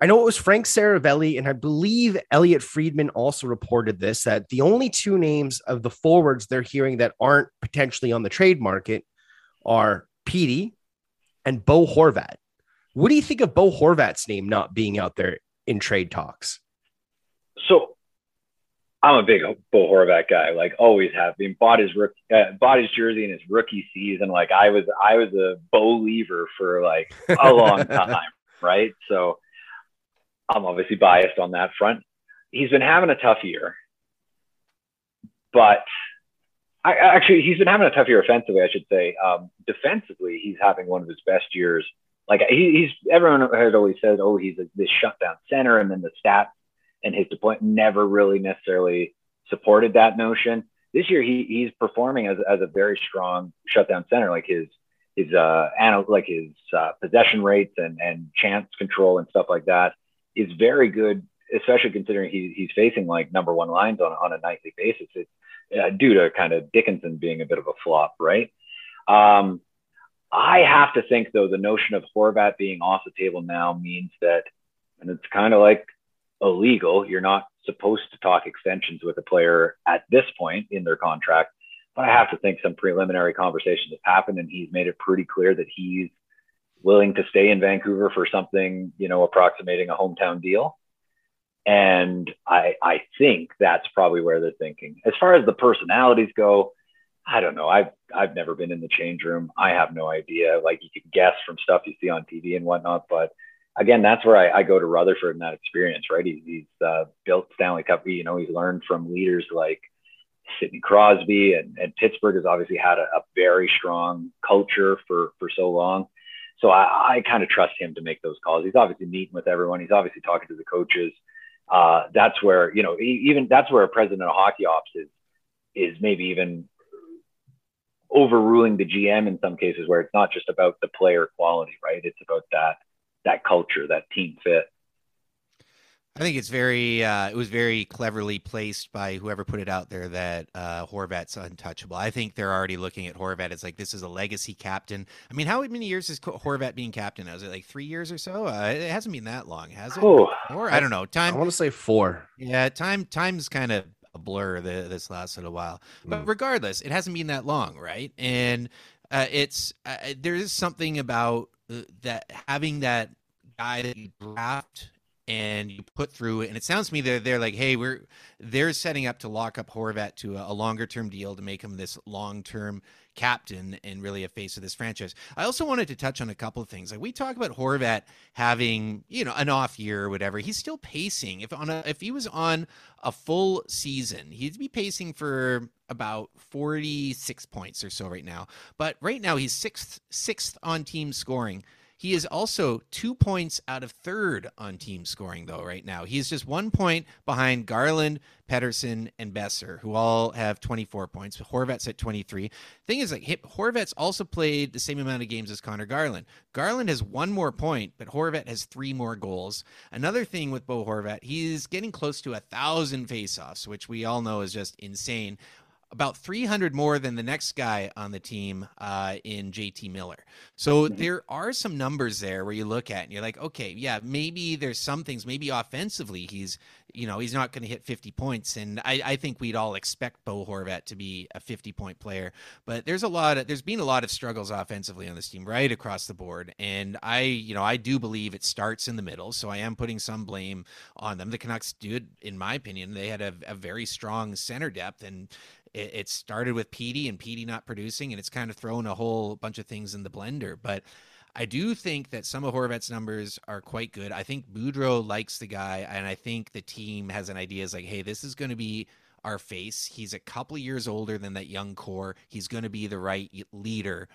I know it was Frank Seravalli, and I believe Elliotte Friedman also reported this that the only two names of the forwards they're hearing that aren't potentially on the trade market are Petey and Bo Horvat. What do you think of Bo Horvat's name not being out there in trade talks? So I'm a big Bo Horvat guy, like always have been. Bought his rookie, uh, bought his jersey in his rookie season. Like I was, I was a Bo lever for like a long *laughs* time, right? So I'm obviously biased on that front. He's been having a tough year, but I, actually, he's been having a tough year offensively, I should say. Um, defensively, he's having one of his best years. Like he, he's everyone has always said, oh, he's a, this shutdown center, and then the stats and his deployment never really necessarily supported that notion. This year, he, he's performing as, as a very strong shutdown center. Like his his uh like his uh, possession rates and and chance control and stuff like that is very good, especially considering he, he's facing like number one lines on on a nightly basis. It's uh, due to kind of Dickinson being a bit of a flop, right? Um, I have to think though the notion of Horvat being off the table now means that, and it's kind of like illegal. You're not supposed to talk extensions with a player at this point in their contract. But I have to think some preliminary conversations have happened, and he's made it pretty clear that he's willing to stay in Vancouver for something, you know, approximating a hometown deal. And I, I think that's probably where they're thinking. As far as the personalities go, I don't know. I've I've never been in the change room. I have no idea. Like you can guess from stuff you see on TV and whatnot, but again, that's where I, I go to Rutherford and that experience, right? He, he's uh, built Stanley Cup. You know, he's learned from leaders like Sidney Crosby, and, and Pittsburgh has obviously had a, a very strong culture for for so long. So I, I kind of trust him to make those calls. He's obviously meeting with everyone. He's obviously talking to the coaches. Uh, that's where you know even that's where a president of hockey ops is is maybe even overruling the GM in some cases where it's not just about the player quality, right? It's about that that culture, that team fit. I think it's very. Uh, it was very cleverly placed by whoever put it out there that uh, Horvat's untouchable. I think they're already looking at Horvat as like this is a legacy captain. I mean, how many years is Horvat being captain? Was it like three years or so? Uh, it hasn't been that long, has it? Oh, or I don't know. Time. I want to say four. Yeah, time. Time's kind of a blur. The, this last little while, but mm. regardless, it hasn't been that long, right? And uh, it's uh, there is something about uh, that having that guy that you draft and you put through and it sounds to me they're they're like hey we're they're setting up to lock up Horvat to a, a longer term deal to make him this long term captain and really a face of this franchise. I also wanted to touch on a couple of things. Like we talk about Horvat having, you know, an off year or whatever. He's still pacing. If on a if he was on a full season, he'd be pacing for about 46 points or so right now. But right now he's sixth sixth on team scoring. He is also two points out of third on team scoring, though, right now. He's just one point behind Garland, Pettersson, and Boeser, who all have 24 points. Horvat's at 23. Thing is, like, Horvat's also played the same amount of games as Conor Garland. Garland has one more point, but Horvat has three more goals. Another thing with Bo Horvat, he's getting close to a thousand faceoffs, which we all know is just insane about 300 more than the next guy on the team uh, in JT Miller. So mm-hmm. there are some numbers there where you look at and you're like, okay, yeah, maybe there's some things. Maybe offensively, he's you know he's not going to hit 50 points, and I, I, think we'd all expect Bo Horvat to be a 50 point player. But there's a lot of there's been a lot of struggles offensively on this team right across the board, and I you know I do believe it starts in the middle. So I am putting some blame on them. The Canucks did, in my opinion, they had a, a very strong center depth and it, it started with Petey and Petey not producing, and it's kind of thrown a whole bunch of things in the blender. But I do think that some of Horvat's numbers are quite good. I think Boudreau likes the guy, and I think the team has an idea is like, hey, this is going to be our face. He's a couple years older than that young core. He's going to be the right leader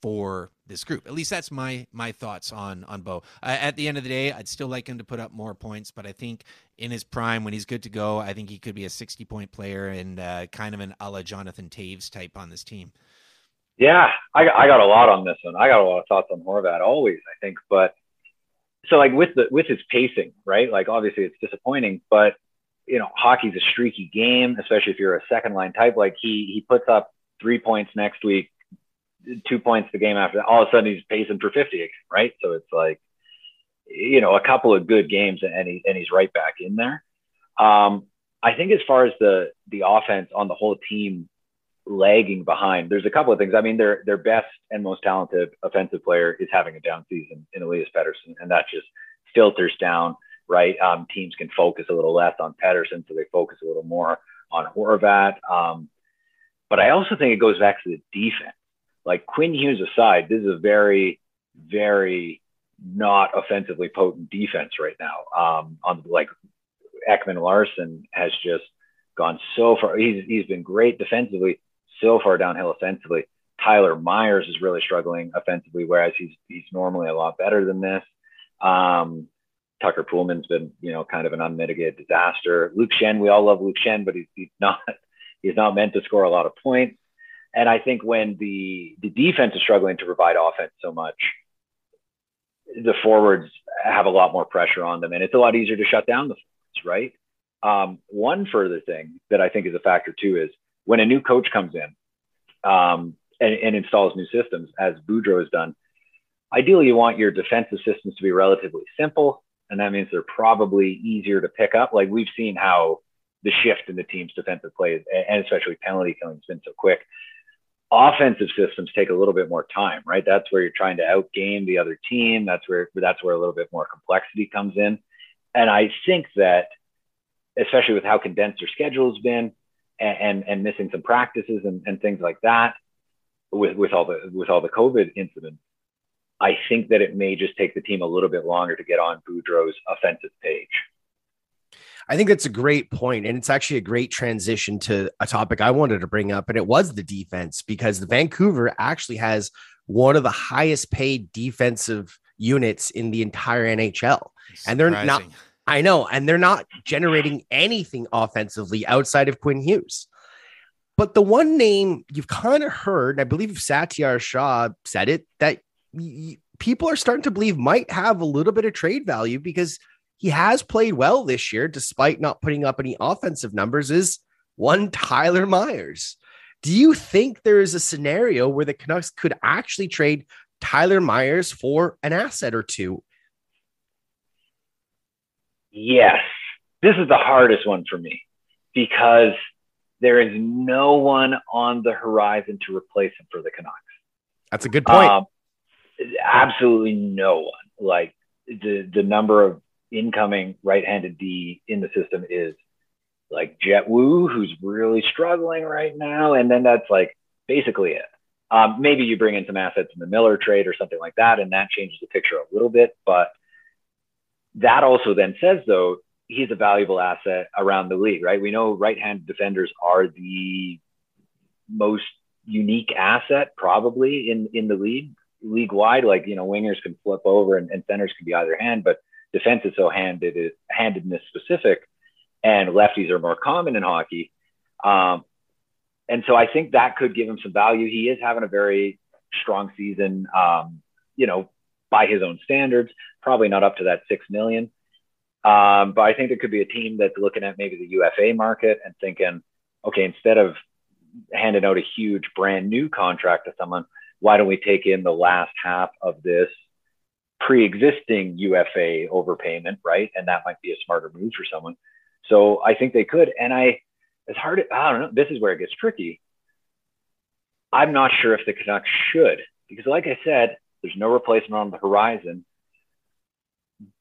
for this group. At least that's my my thoughts on on Bo. Uh, at the end of the day, I'd still like him to put up more points, but I think in his prime, when he's good to go, I think he could be a 60 point player and uh, kind of an a la Jonathan Toews type on this team. Yeah, I, I got a lot on this one. I got a lot of thoughts on Horvat always, I think, but so like with the with his pacing, right? Like obviously it's disappointing, but you know, hockey's a streaky game, especially if you're a second line type. Like he he puts up three points next week, two points the game after that. All of a sudden he's pacing for 50 again, right? So it's like, you know, a couple of good games and he, and he's right back in there. Um, I think as far as the the offense on the whole team lagging behind, there's a couple of things. I mean, their their best and most talented offensive player is having a down season in Elias Pettersson, and that just filters down. Right, um, teams can focus a little less on Pettersson, so they focus a little more on Horvat. Um, but I also think it goes back to the defense like Quinn Hughes aside, this is a very, very not offensively potent defense right now. Um, on like Ekman-Larsson has just gone so far. He's he's been great defensively, so far downhill offensively. Tyler Myers is really struggling offensively, whereas he's he's normally a lot better than this. Um, Tucker Poolman's been, you know, kind of an unmitigated disaster. Luke Schenn, we all love Luke Schenn, but he's, he's not *laughs* he's not meant to score a lot of points. And I think when the the defense is struggling to provide offense so much, the forwards have a lot more pressure on them, and it's a lot easier to shut down the forwards, right? Um, one further thing that I think is a factor too is when a new coach comes in um, and, and, installs new systems, as Boudreau has done. Ideally, you want your defensive systems to be relatively simple, and that means they're probably easier to pick up. Like we've seen how the shift in the team's defensive play and especially penalty killing, has been so quick offensive systems take a little bit more time, right? That's where you're trying to outgame the other team. That's where that's where a little bit more complexity comes in. And I think that especially with how condensed their schedule's been and, and, and missing some practices and, and things like that with, with all the, with all the COVID incidents. I think that it may just take the team a little bit longer to get on Boudreau's offensive page. I think that's a great point, and it's actually a great transition to a topic I wanted to bring up, and it was the defense because the Vancouver actually has one of the highest paid defensive units in the entire NHL, and they're not. I know, and they're not generating anything offensively outside of Quinn Hughes. But the one name you've kind of heard, and I believe Satiar Shah said it, that people are starting to believe might have a little bit of trade value because he has played well this year, despite not putting up any offensive numbers, is one Tyler Myers. Do you think there is a scenario where the Canucks could actually trade Tyler Myers for an asset or two? Yes. This is the hardest one for me because there is no one on the horizon to replace him for the Canucks. That's a good point. Um, absolutely no one. Like the the number of incoming right-handed D in the system is like Jett Woo, who's really struggling right now, and then that's like basically it. Um, maybe you bring in some assets in the Miller trade or something like that, and that changes the picture a little bit. But that also then says though he's a valuable asset around the league, right? We know right-handed defenders are the most unique asset probably in in the league league wide. Like you know, wingers can flip over and, and centers can be either hand, but defense is so handed handedness specific, and lefties are more common in hockey. Um, and so I think that could give him some value. He is having a very strong season, um, you know, by his own standards. Probably not up to that six million, um, but I think there could be a team that's looking at maybe the UFA market and thinking, okay, instead of handing out a huge brand new contract to someone, why don't we take in the last half of this pre-existing UFA overpayment, right? And that might be a smarter move for someone. So I think they could. And I, as hard. I don't know. This is where it gets tricky. I'm not sure if the Canucks should, because like I said, there's no replacement on the horizon.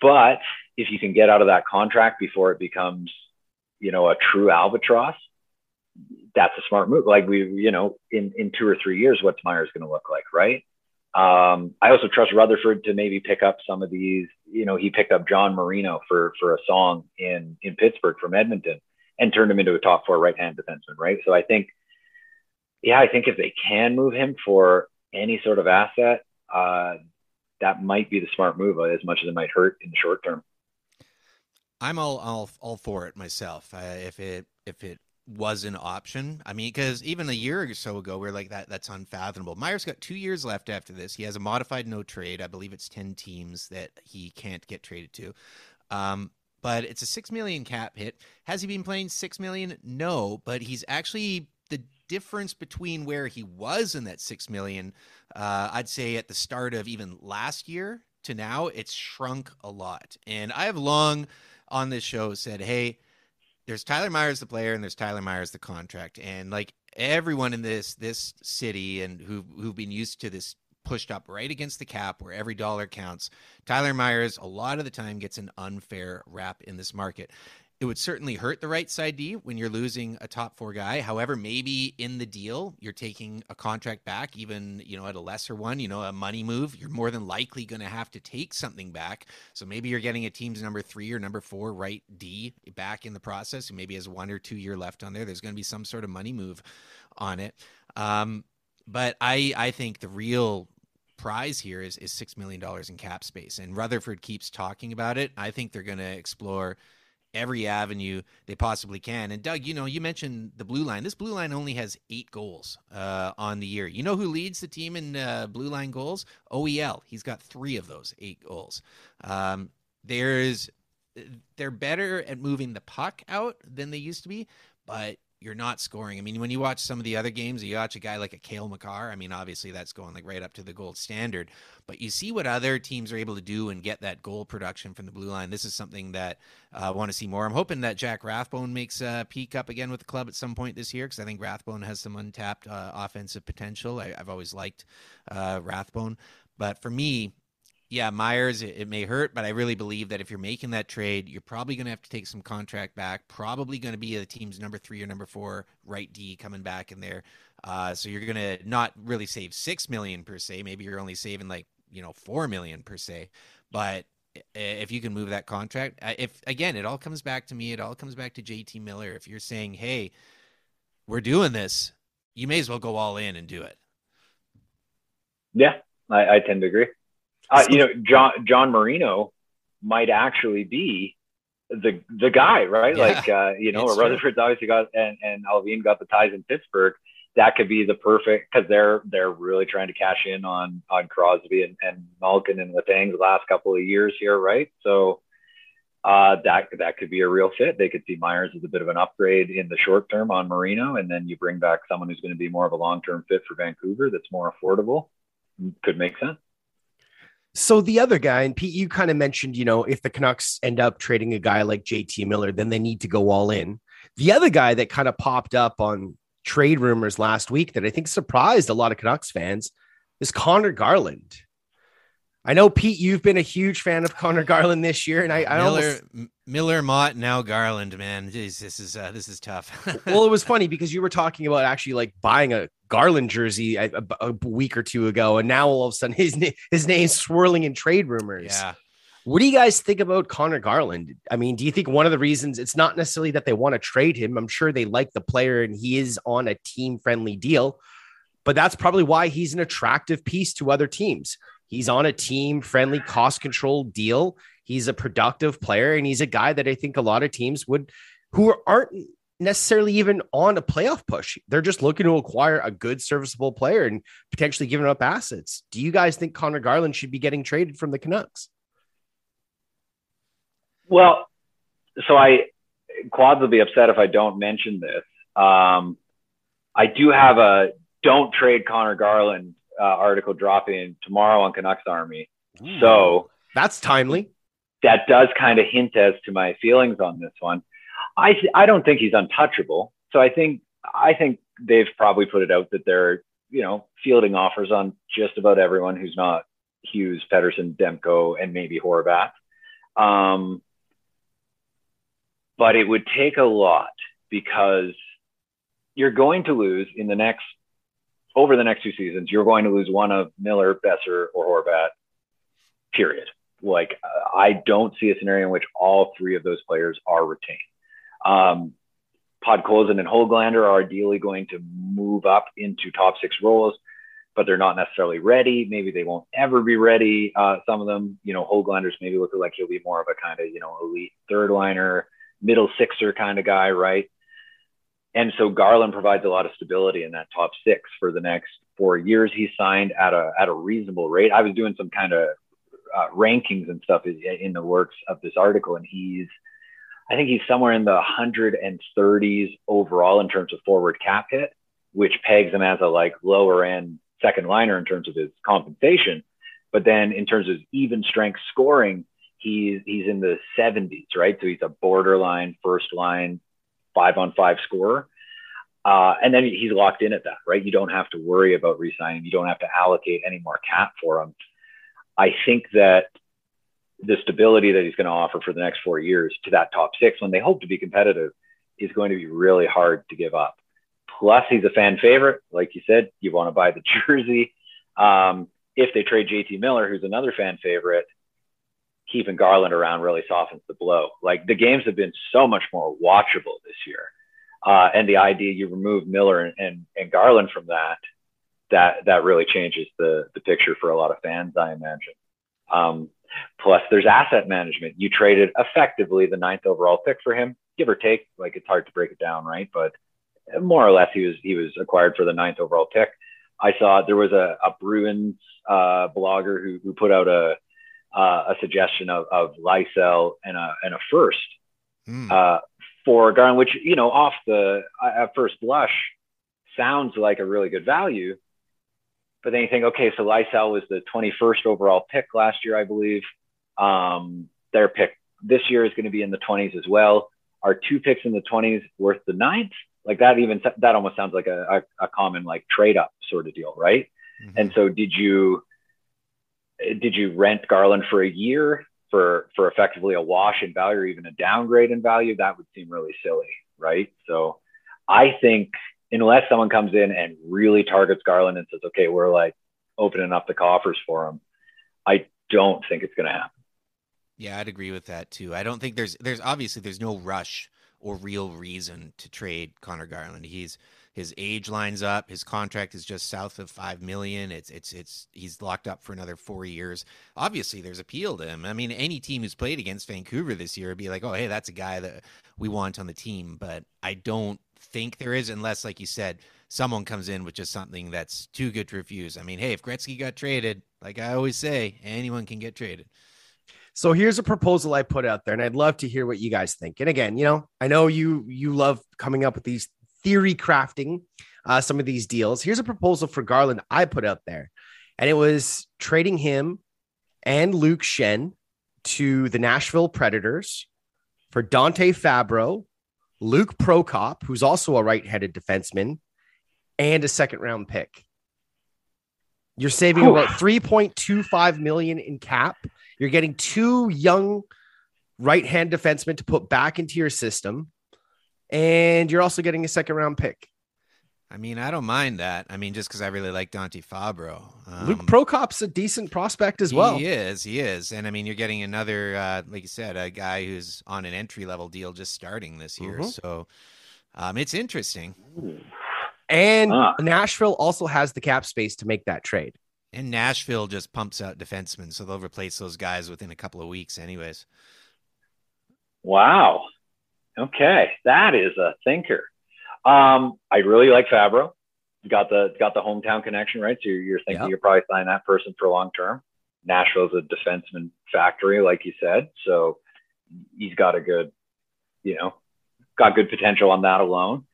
But if you can get out of that contract before it becomes, you know, a true albatross, that's a smart move. Like we, you know, in in two or three years, what's Myers going to look like, right? Um, I also trust Rutherford to maybe pick up some of these. You know, he picked up John Marino for for a song in in Pittsburgh from Edmonton and turned him into a top four right hand defenseman, right? So I think, yeah, I think if they can move him for any sort of asset, uh, that might be the smart move, as much as it might hurt in the short term. I'm all all all for it myself. Uh, if it if it was an option. I mean, because even a year or so ago, we are like that. That's unfathomable. Myers got two years left after this. He has a modified no trade. I believe it's ten teams that he can't get traded to. Um, but it's a six million cap hit. Has he been playing six million? No, but he's actually the difference between where he was in that six million. Uh, I'd say at the start of even last year to now, it's shrunk a lot. And I have long on this show said, hey there's Tyler Myers the player and there's Tyler Myers the contract, and like everyone in this this city and who who've been used to this pushed up right against the cap where every dollar counts. Tyler Myers a lot of the time gets an unfair rap in this market. It would certainly hurt the right side D when you're losing a top four guy. However, maybe in the deal you're taking a contract back, even you know at a lesser one, you know a money move. You're more than likely going to have to take something back. So maybe you're getting a team's number three or number four right D back in the process, and maybe has one or two year left on there. There's going to be some sort of money move on it. Um, but I I think the real prize here is is six million dollars in cap space, and Rutherford keeps talking about it. I think they're going to explore every avenue they possibly can. And Doug, you know, you mentioned the blue line. This blue line only has eight goals uh, on the year. You know who leads the team in uh, blue line goals? OEL. He's got three of those eight goals. Um, there's they're better at moving the puck out than they used to be, but you're not scoring. I mean, when you watch some of the other games, you watch a guy like a Cale Makar. I mean, obviously that's going like right up to the gold standard. But you see what other teams are able to do and get that goal production from the blue line. This is something that uh, I want to see more. I'm hoping that Jack Rathbone makes a peak up again with the club at some point this year because I think Rathbone has some untapped uh, offensive potential. I, have always liked uh, Rathbone, but for me, yeah, Myers, it, it, may hurt, but I really believe that if you're making that trade, you're probably going to have to take some contract back. Probably going to be the team's number three or number four right D coming back in there. Uh, so you're going to not really save six million per se. Maybe you're only saving like you know four million per se. But if you can move that contract, if again, it all comes back to me. It all comes back to JT Miller. If you're saying, hey, we're doing this, you may as well go all in and do it. Yeah, I, I tend to agree. Uh, you know, John John Marino might actually be the the guy, right? Yeah, like uh, you know, Rutherford's obviously got and and Allvin got the ties in Pittsburgh. That could be the perfect because they're they're really trying to cash in on on Crosby and, and Malkin and the last couple of years here, right? So uh, that that could be a real fit. They could see Myers as a bit of an upgrade in the short term on Marino, and then you bring back someone who's going to be more of a long term fit for Vancouver that's more affordable. Could make sense. So the other guy, and Pete, you kind of mentioned, you know, if the Canucks end up trading a guy like JT Miller, then they need to go all in. The other guy that kind of popped up on trade rumors last week that I think surprised a lot of Canucks fans is Conor Garland. I know Pete, you've been a huge fan of Conor Garland this year, and I, I Miller, almost... Miller, Motte, now Garland, man, Jeez, this is uh, this is tough. *laughs* well, it was funny because you were talking about actually like buying a Garland jersey a, a, week or two ago, and now all of a sudden his his name's swirling in trade rumors. Yeah. What do you guys think about Conor Garland? I mean, do you think one of the reasons it's not necessarily that they want to trade him? I'm sure they like the player and he is on a team friendly deal, but that's probably why he's an attractive piece to other teams. He's on a team friendly, cost control deal. He's a productive player, and he's a guy that I think a lot of teams would who aren't necessarily even on a playoff push. They're just looking to acquire a good, serviceable player and potentially giving up assets. Do you guys think Conor Garland should be getting traded from the Canucks? Well, so I Quads will be upset if I don't mention this. Um, I do have a don't trade Conor Garland uh, article dropping tomorrow on Canucks Army. Ooh, so that's timely. That does kind of hint as to my feelings on this one. I I don't think he's untouchable. So I think I think they've probably put it out that they're you know fielding offers on just about everyone who's not Hughes, Pettersson, Demko, and maybe Horvat. Um, but it would take a lot because you're going to lose in the next over the next two seasons, you're going to lose one of Miller, Boeser, or Horvat. Period. Like I don't see a scenario in which all three of those players are retained. Um, Podkolzin and Hoglander are ideally going to move up into top six roles, but they're not necessarily ready. Maybe they won't ever be ready. Uh, some of them, you know, Hoglander's maybe looking like he'll be more of a kind of, you know, elite third liner, middle sixer kind of guy, right? And so Garland provides a lot of stability in that top six for the next four years. He signed at a at a reasonable rate. I was doing some kind of uh, rankings and stuff in the works of this article, and he's I think he's somewhere in the 130s overall in terms of forward cap hit, which pegs him as a like lower end second liner in terms of his compensation. But then in terms of even strength scoring, he's he's in the 70s, right? So he's a borderline first line five on five scorer. Uh, and then he's locked in at that, right? You don't have to worry about resigning. You don't have to allocate any more cap for him. I think that the stability that he's going to offer for the next four years to that top six, when they hope to be competitive, is going to be really hard to give up. Plus, he's a fan favorite. Like you said, you want to buy the *laughs* jersey. Um, if they trade JT Miller, who's another fan favorite, keeping Garland around really softens the blow. Like the games have been so much more watchable this year. Uh, and the idea you remove Miller and, and, and, Garland from that, that that really changes the the picture for a lot of fans, I imagine. Um, plus, there's asset management. You traded effectively the ninth overall pick for him, give or take. Like it's hard to break it down, right? But more or less, he was he was acquired for the ninth overall pick. I saw there was a, a Bruins uh, blogger who who put out a uh, a suggestion of, of Lysell and a, and a first mm. uh, for Garland, which, you know, off the at first blush sounds like a really good value. But then you think, okay, so Lysell was the 21st overall pick last year, I believe. Um, their pick this year is going to be in the 20s as well. Are two picks in the 20s worth the ninth? Like that even that almost sounds like a, a, a common like trade up sort of deal, right? Mm-hmm. And so did you did you rent Garland for a year for for effectively a wash in value or even a downgrade in value? That would seem really silly, right? So I think unless someone comes in and really targets Garland and says, okay, we're like opening up the coffers for him, I don't think it's going to happen. Yeah, I'd agree with that too. I don't think there's there's obviously there's no rush or real reason to trade Conor Garland. He's his age lines up. His contract is just south of five million. It's it's it's he's locked up for another four years. Obviously, there's appeal to him. I mean, any team who's played against Vancouver this year would be like, oh, hey, that's a guy that we want on the team. But I don't think there is, unless, like you said, someone comes in with just something that's too good to refuse. I mean, hey, if Gretzky got traded, like I always say, anyone can get traded. So here's a proposal I put out there, and I'd love to hear what you guys think. And again, you know, I know you you love coming up with these theory crafting uh, some of these deals. Here's a proposal for Garland I put out there, and it was trading him and Luke Schenn to the Nashville Predators for Dante Fabbro, Luke Prokop, who's also a right-handed defenseman, and a second round pick. You're saving Ooh. about 3.25 million in cap. You're getting two young right-hand defensemen to put back into your system and you're also getting a second round pick. I mean, I don't mind that. I mean, just because I really like Dante Fabbro. Um, Luke Prokop's a decent prospect as well. He is, he is, and I mean, you're getting another, uh, like you said, a guy who's on an entry level deal just starting this year. Mm-hmm. So um, it's interesting. And ah. Nashville also has the cap space to make that trade. And Nashville just pumps out defensemen, so they'll replace those guys within a couple of weeks, anyways. Wow. Okay, that is a thinker. Um, I really like Fabbro. Got the got the hometown connection, right? So you're, you're thinking yep. you're probably signing that person for long term. Nashville's a defenseman factory, like you said, so he's got a good, you know, got good potential on that alone.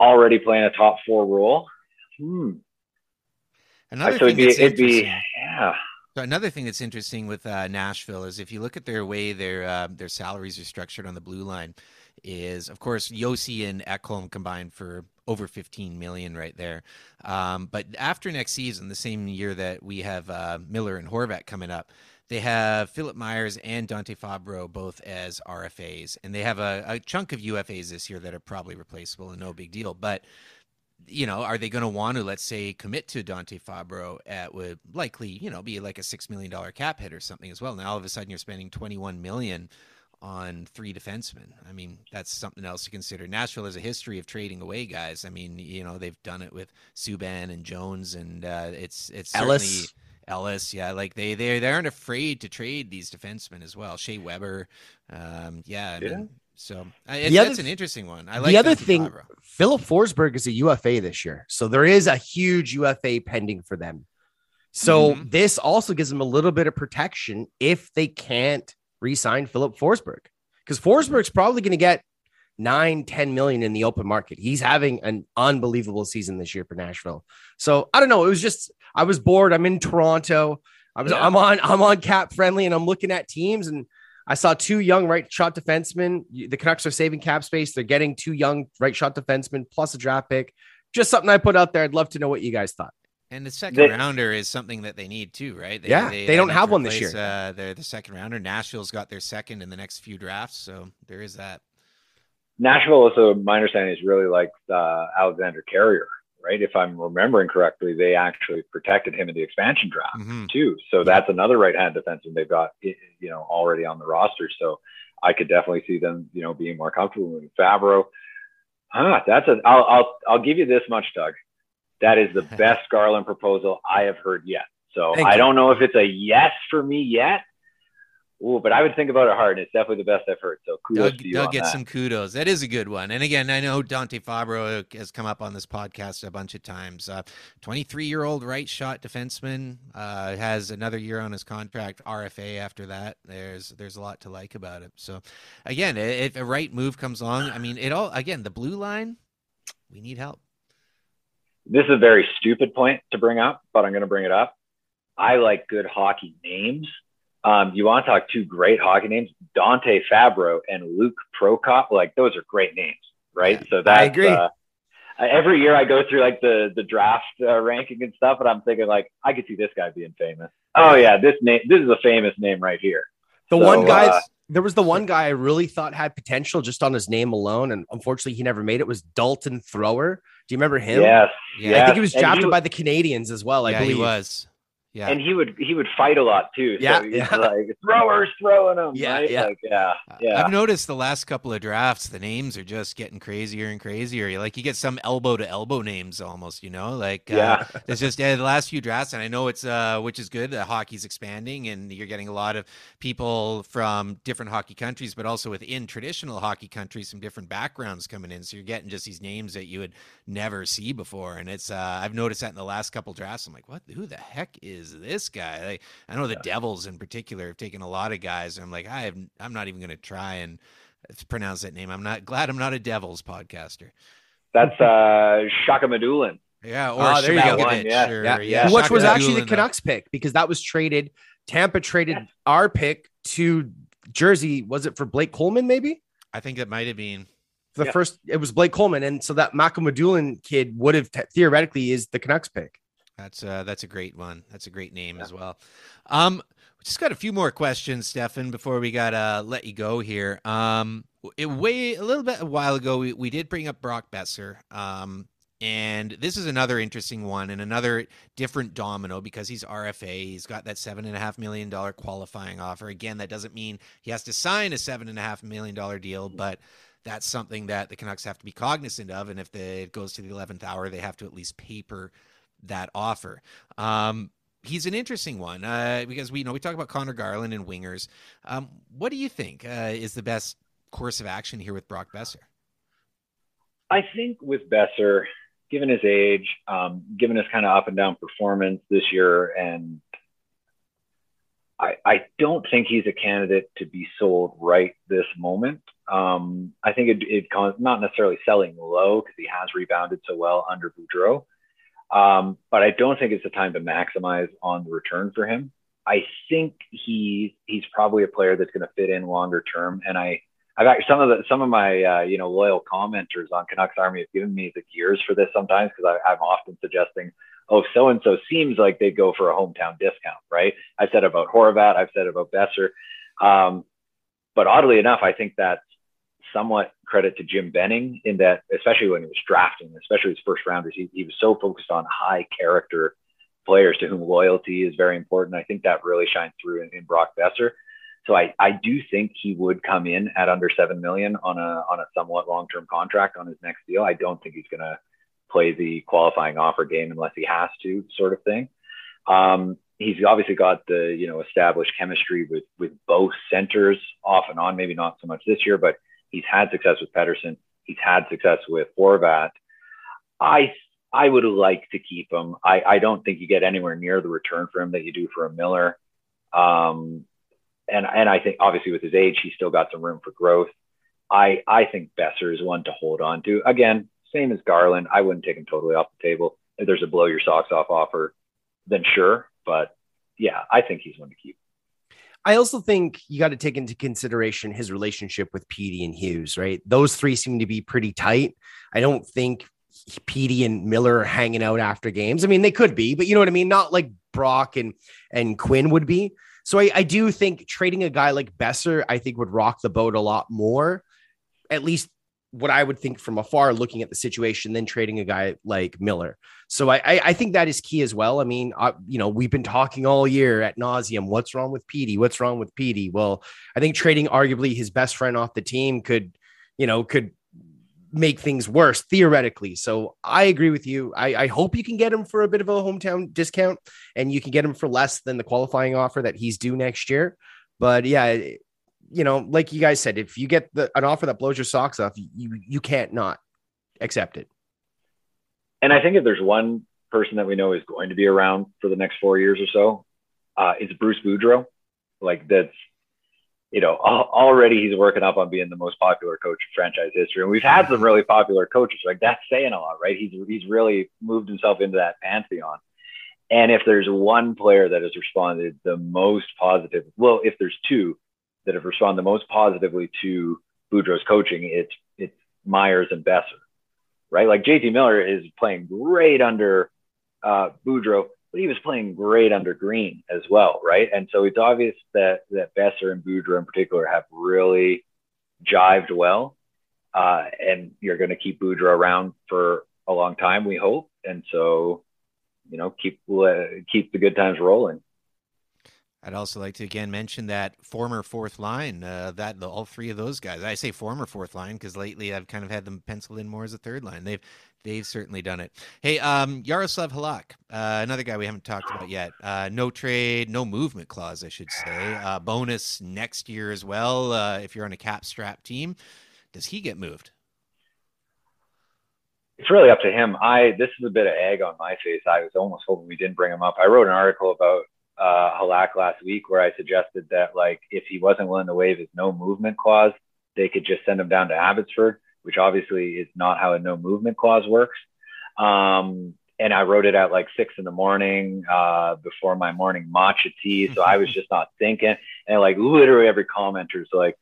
Already playing a top four role. Hmm. Another so thing it'd be, it'd be, yeah. So another thing that's interesting with uh, Nashville is if you look at their way their uh, their salaries are structured on the blue line, is of course Josi and Ekholm combined for over 15 million right there. Um, but after next season, the same year that we have uh, Miller and Horvat coming up, they have Philippe Myers and Dante Fabbro both as RFAs, and they have a, a chunk of UFAs this year that are probably replaceable and no big deal. But you know, are they going to want to, let's say, commit to Dante Fabbro at would likely, you know, be like a six million dollar cap hit or something as well? Now all of a sudden you're spending 21 million on three defensemen. I mean, that's something else to consider. Nashville has a history of trading away guys. I mean, you know, they've done it with Subban and Jones, and uh, it's it's Ellis. Ellis, yeah, like they they they aren't afraid to trade these defensemen as well. Shea Weber, um, yeah, I yeah. Mean, so uh, it's, that's an interesting one. I like the other thing. Filip Forsberg is a UFA this year, so there is a huge UFA pending for them. So mm-hmm. this also gives them a little bit of protection if they can't re-sign Filip Forsberg because Forsberg's probably going to get nine, 10 million in the open market. He's having an unbelievable season this year for Nashville. So I don't know. It was just I was bored. I'm in Toronto. I was yeah. I'm on I'm on cap friendly and I'm looking at teams and I saw two young right shot defensemen. The Canucks are saving cap space. They're getting two young right shot defensemen plus a draft pick. Just something I put out there. I'd love to know what you guys thought. And the second they, rounder is something that they need too, right? They, yeah, they, they don't have one this year. Uh, they're the second rounder. Nashville's got their second in the next few drafts, so there is that. Nashville, also, my understanding is really like uh, Alexandre Carrier, right? If I'm remembering correctly, they actually protected him in the expansion draft mm-hmm. too. So that's another right-hand defenseman they've got, you know, already on the roster. So I could definitely see them, you know, being more comfortable with Fabbro. Huh, that's a. I'll I'll I'll give you this much, Doug. That is the *laughs* best Garland proposal I have heard yet. So Thank I you. don't know if it's a yes for me yet. Ooh, but I would think about it hard, and it's definitely the best I've heard. So kudos Doug, to you. Doug gets that. some kudos. That is a good one. And again, I know Dante Fabbro has come up on this podcast a bunch of times. 23 uh, year old right shot defenseman uh, has another year on his contract. RFA after that. There's there's a lot to like about it. So again, if a right move comes along, I mean, it all again the blue line. We need help this is a very stupid point to bring up, but I'm going to bring it up. I like good hockey names. Um, you want to talk two great hockey names, Dante Fabbro and Luke Prokop. Like those are great names, right? Yeah, so that's, I agree. Uh, every year I go through like the the draft uh, ranking and stuff, and I'm thinking like I could see this guy being famous. Oh yeah, this name this is a famous name right here. The so, one guy uh, there was the one guy I really thought had potential just on his name alone, and unfortunately he never made it. Was Dalton Thrower? Do you remember him? Yes. Yeah. I think he was drafted he, by the Canadiens as well. I yeah, believe he was. Yeah. And he would he would fight a lot too. So yeah, yeah. like throwers throwing them. Yeah, right? yeah. Like, yeah. Yeah. I've noticed the last couple of drafts, the names are just getting crazier and crazier. Like you get some elbow to elbow names almost, you know? Like uh, yeah. *laughs* it's just yeah, the last few drafts, and I know it's uh which is good. Uh, hockey's expanding and you're getting a lot of people from different hockey countries, but also within traditional hockey countries, some different backgrounds coming in. So you're getting just these names that you would never see before. And it's uh I've noticed that in the last couple drafts. I'm like, what who the heck is this guy? Like, I know the yeah. Devils in particular have taken a lot of guys. And I'm like, I have, I'm not even going to try and pronounce that name. I'm not glad I'm not a Devils podcaster. That's uh, Shaka Medulin. Yeah, or oh, there you go. One, yeah. Or, yeah, yeah. Which was actually the Canucks pick because that was traded. Tampa traded yeah. our pick to Jersey. Was it for Blake Coleman? Maybe. I think it might have been the yeah. first. It was Blake Coleman, and so that Medulin kid would have t- theoretically is the Canucks pick. That's uh, that's a great one. That's a great name yeah. as well. Um, we just got a few more questions, Stefan, before we gotta let you go here. Um, it way a little bit a while ago, we, we did bring up Brock Boeser. Um, and this is another interesting one and another different domino because he's RFA. He's got that seven and a half million dollar qualifying offer. Again, that doesn't mean he has to sign a seven and a half million dollar deal, but that's something that the Canucks have to be cognizant of. And if the, it goes to the eleventh hour, they have to at least paper that offer. Um, he's an interesting one uh, because we you know we talk about Conor Garland and wingers. Um, what do you think uh, is the best course of action here with Brock Boeser? I think with Boeser, given his age, um, given his kind of up and down performance this year, and I, I don't think he's a candidate to be sold right this moment. Um, I think it, it not necessarily selling low because he has rebounded so well under Boudreau. Um, but I don't think it's the time to maximize on the return for him. I think he he's probably a player that's going to fit in longer term. And I I've got some of the some of my uh, you know loyal commenters on Canucks Army have given me the gears for this sometimes because I'm often suggesting, oh so and so seems like they go for a hometown discount, right? I said about Horvat, I've said about Boeser, um, but oddly enough, I think that's somewhat credit to Jim Benning in that, especially when he was drafting, especially his first rounders, he, he was so focused on high character players to whom loyalty is very important. I think that really shined through in, in Brock Boeser. So I, I do think he would come in at under seven million on a on a somewhat long term contract on his next deal. I don't think he's going to play the qualifying offer game unless he has to, sort of thing. Um, he's obviously got the you know established chemistry with with both centers off and on. Maybe not so much this year, but He's had success with Pettersson. He's had success with Horvat. I I would like to keep him. I, I don't think you get anywhere near the return for him that you do for a Miller. Um, and and I think obviously with his age, he's still got some room for growth. I I think Boeser is one to hold on to. Again, same as Garland. I wouldn't take him totally off the table. If there's a blow your socks off offer, then sure. But yeah, I think he's one to keep. I also think you got to take into consideration his relationship with Petey and Hughes, right? Those three seem to be pretty tight. I don't think Petey and Miller are hanging out after games. I mean, they could be, but you know what I mean? Not like Brock and, and Quinn would be. So I, I do think trading a guy like Boeser, I think would rock the boat a lot more, at least what I would think from afar looking at the situation than trading a guy like Miller. So I, I, I think that is key as well. I mean, I, you know, we've been talking all year at nauseum. What's wrong with Petey? What's wrong with Petey? Well, I think trading arguably his best friend off the team could, you know, could make things worse theoretically. So I agree with you. I, I hope you can get him for a bit of a hometown discount and you can get him for less than the qualifying offer that he's due next year. But yeah, you know, like you guys said, if you get the, an offer that blows your socks off, you you can't not accept it. And I think if there's one person that we know is going to be around for the next four years or so, uh, it's Bruce Boudreau. Like that's, you know, already he's working up on being the most popular coach in franchise history, and we've had some really popular coaches. Like that's saying a lot, right? He's he's really moved himself into that pantheon. And if there's one player that has responded the most positive, well, if there's two, that have responded the most positively to Boudreau's coaching, it's it's Myers and Boeser. right? Like JT Miller is playing great under uh, Boudreau, but he was playing great under Green as well, right? And so it's obvious that that Boeser and Boudreau in particular have really jived well, uh, and you're going to keep Boudreau around for a long time, we hope. And so, you know, keep uh, keep the good times rolling. I'd also like to again mention that former fourth line, uh, that the, all three of those guys. I say former fourth line because lately I've kind of had them penciled in more as a third line. They've they've certainly done it. Hey, um, Yaroslav Halak, uh, another guy we haven't talked about yet. Uh, no trade, no movement clause, I should say. Uh, bonus next year as well uh, if you're on a cap strap team. Does he get moved? It's really up to him. I this is a bit of egg on my face. I was almost hoping we didn't bring him up. I wrote an article about uh, Halak last week where I suggested that like if he wasn't willing to waive his no movement clause, they could just send him down to Abbotsford, which obviously is not how a no movement clause works. Um, and I wrote it at like six in the morning uh, before my morning matcha tea, so I was *laughs* just not thinking. And like literally every commenter is like,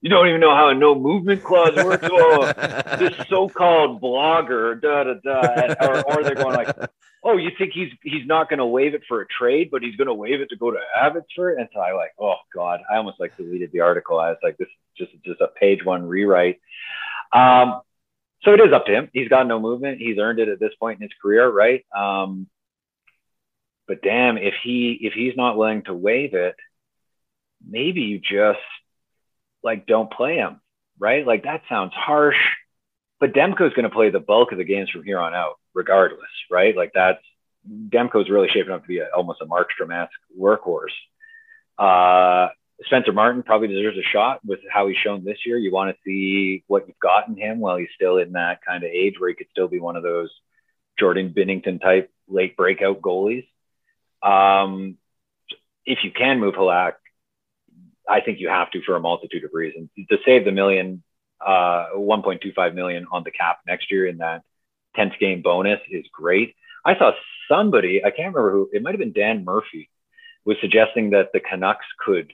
"You don't even know how a no movement clause works." oh, this so-called blogger, da da da, or, or they're going like, oh, you think he's he's not going to waive it for a trade, but he's going to waive it to go to Abbotsford? And so I like, oh god, I almost like deleted the article. I was like, this is just just a page one rewrite. Um, so it is up to him. He's got no movement. He's earned it at this point in his career, right? Um, but damn, if he if he's not willing to waive it, maybe you just like don't play him, right? Like that sounds harsh. But Demko's going to play the bulk of the games from here on out regardless, right? Like that's Demko's really shaping up to be a, almost a Markstrom-esque workhorse. Uh, Spencer Martin probably deserves a shot with how he's shown this year. You want to see what you've got in him while he's still in that kind of age where he could still be one of those Jordan Binnington type late breakout goalies. Um, if you can move Halak, I think you have to for a multitude of reasons. To save the million, uh, 1.25 million on the cap next year in that 10th game bonus is great. I saw somebody, I can't remember who, it might have been Dan Murphy, was suggesting that the Canucks could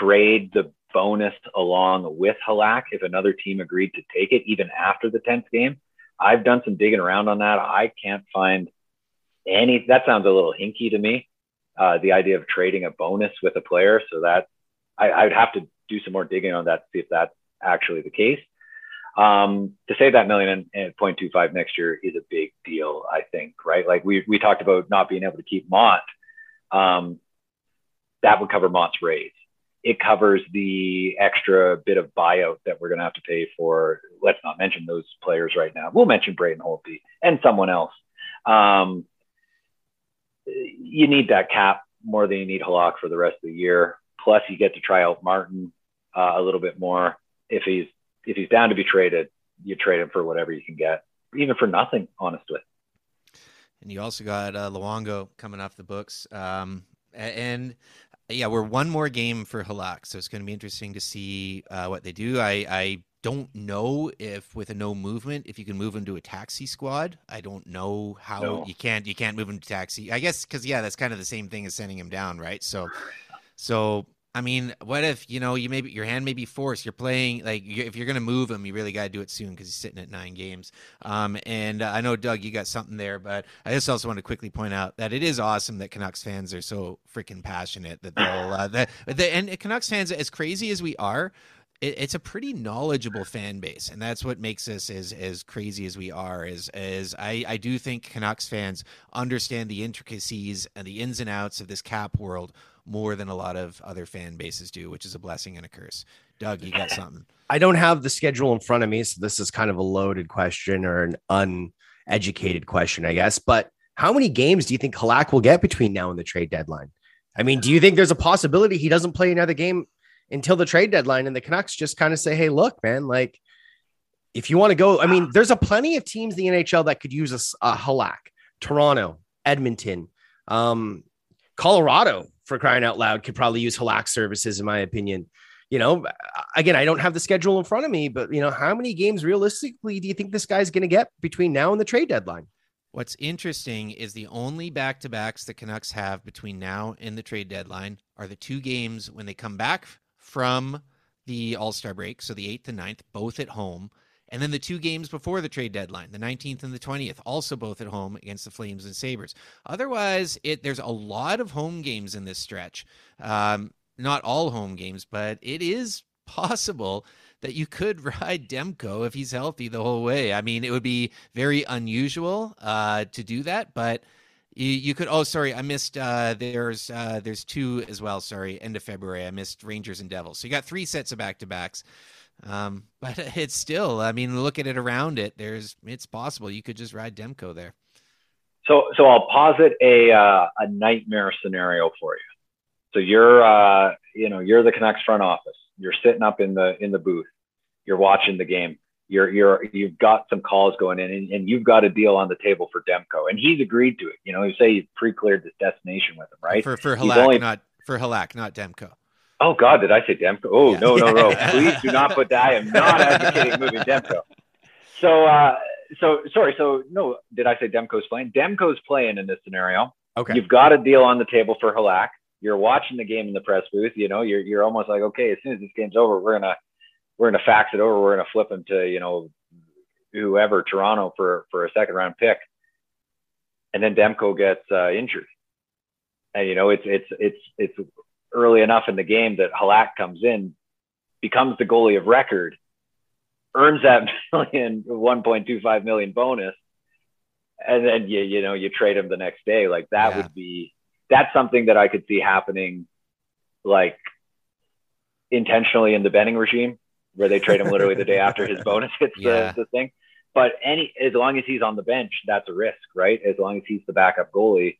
trade the bonus along with Halak if another team agreed to take it, even after the 10th game. I've done some digging around on that. I can't find any, that sounds a little hinky to me. Uh, the idea of trading a bonus with a player. So that I, I would have to do some more digging on that to see if that's actually the case. Um, to save that million and, 0.25 next year is a big deal, I think, right? Like we, we talked about not being able to keep Mont. Um, that would cover Mont's raise. It covers the extra bit of buyout that we're going to have to pay for. Let's not mention those players right now. We'll mention Braden Holtby and someone else. Um, you need that cap more than you need Halak for the rest of the year. Plus, you get to try out Martin uh, a little bit more if he's if he's down to be traded, you trade him for whatever you can get, even for nothing, honestly. And you also got uh, Luongo coming off the books. Um, and yeah, we're one more game for Halak, so it's going to be interesting to see uh, what they do. I, I don't know if with a no movement, if you can move him to a taxi squad. I don't know how no. you can't you can't move him to taxi. I guess because yeah, that's kind of the same thing as sending him down, right? So, so I mean, what if you know you maybe your hand may be forced? You're playing like if you're going to move him, you really got to do it soon because he's sitting at nine games. Um, and uh, I know Doug, you got something there, but I just also want to quickly point out that it is awesome that Canucks fans are so freaking passionate that they'll uh, *sighs* that the, and Canucks fans, as crazy as we are, it's a pretty knowledgeable fan base, and that's what makes us as as crazy as we are. Is is I I do think Canucks fans understand the intricacies and the ins and outs of this cap world more than a lot of other fan bases do, which is a blessing and a curse. Doug, you got something? I don't have the schedule in front of me, so this is kind of a loaded question or an uneducated question, I guess. But how many games do you think Halak will get between now and the trade deadline? I mean, do you think there's a possibility he doesn't play another game until the trade deadline and the Canucks just kind of say, hey, look, man, like if you want to go, I mean, there's a plenty of teams in the NHL that could use a, a Halak, Toronto, Edmonton, um, Colorado for crying out loud could probably use Halak services, in my opinion. You know, again, I don't have the schedule in front of me, but you know, how many games realistically do you think this guy's going to get between now and the trade deadline? What's interesting is the only back to backs the Canucks have between now and the trade deadline are the two games when they come back from the All Star break, so the 8th and ninth, both at home. And then the two games before the trade deadline, the 19th and the 20th, also both at home against the Flames and Sabres. Otherwise, it there's a lot of home games in this stretch. Um, not all home games, but it is possible that you could *laughs* ride Demko if he's healthy the whole way. I mean, it would be very unusual uh, to do that, but you, could. Oh, sorry, I missed. Uh, there's uh, there's two as well. Sorry, end of February, I missed Rangers and Devils. So you got three sets of back to backs. Um, *laughs* but it's still. I mean, look at it around it. There's it's possible you could just ride Demko there. So so I'll posit a uh, a nightmare scenario for you. So you're uh, you know you're the Canucks front office. You're sitting up in the in the booth. You're watching the game. You're you're you've got some calls going in, and, and you've got a deal on the table for Demko, and he's agreed to it. You know, you say you pre-cleared this destination with him, right? For for Halak, only... not for Halak, not Demko. Oh God, did I say Demko? Oh yeah. no, no, no! *laughs* Please do not put that. I am not advocating moving Demko. So, uh, so sorry. So no, did I say Demko's playing? Demko's playing in this scenario. Okay. You've got a deal on the table for Halak you're watching the game in the press booth, you know, you're you're almost like, okay, as soon as this game's over, we're gonna we're gonna fax it over, we're gonna flip him to, you know, whoever Toronto for for a second round pick, and then Demko gets uh, injured, and you know, it's it's it's it's early enough in the game that Halak comes in, becomes the goalie of record, earns that *laughs* million 1.25 million bonus, and then you you know you trade him the next day. Like that yeah. would be that's something that I could see happening like intentionally in the Benning regime where they trade him literally the day after his *laughs* bonus hits yeah. the, the thing. But any as long as he's on the bench, that's a risk, right? As long as he's the backup goalie,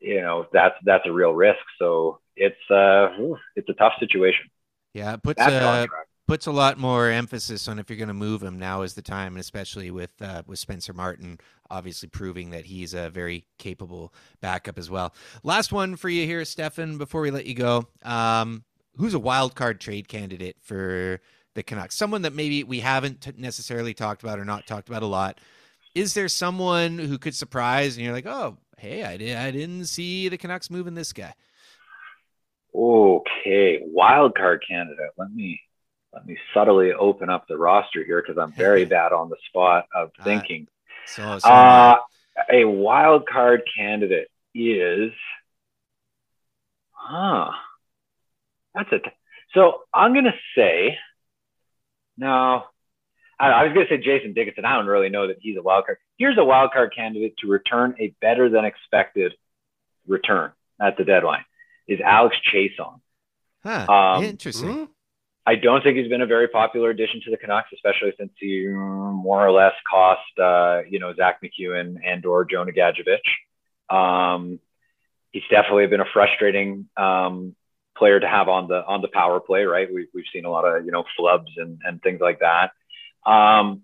you know, that's that's a real risk. So it's uh it's a tough situation. Yeah, it puts uh, puts a lot more emphasis on if you're going to move him. Now is the time, and especially with uh, with Spencer Martin, obviously proving that he's a very capable backup as well. Last one for you here, Stefan. Before we let you go, um, who's a wild card trade candidate for the Canucks? Someone that maybe we haven't t- necessarily talked about or not talked about a lot. Is there someone who could surprise and you're like, oh, hey, I, did, I didn't see the Canucks moving this guy? Okay, wild card candidate. Let me let me subtly open up the roster here because I'm very *laughs* bad on the spot of thinking. Uh, so, so uh, a wild card candidate is, huh? That's it. So I'm gonna say, no, I, I was gonna say Jason Dickinson. I don't really know that he's a wild card. Here's a wild card candidate to return a better than expected return at the deadline. Is Alex Chiasson? Huh, um, interesting. Hmm? I don't think he's been a very popular addition to the Canucks, especially since he more or less cost, uh, you know, Zack MacEwen and or Jonah Gadjovich. Um, he's definitely been a frustrating um, player to have on the on the power play, right? We, we've seen a lot of you know flubs and, and things like that. Um,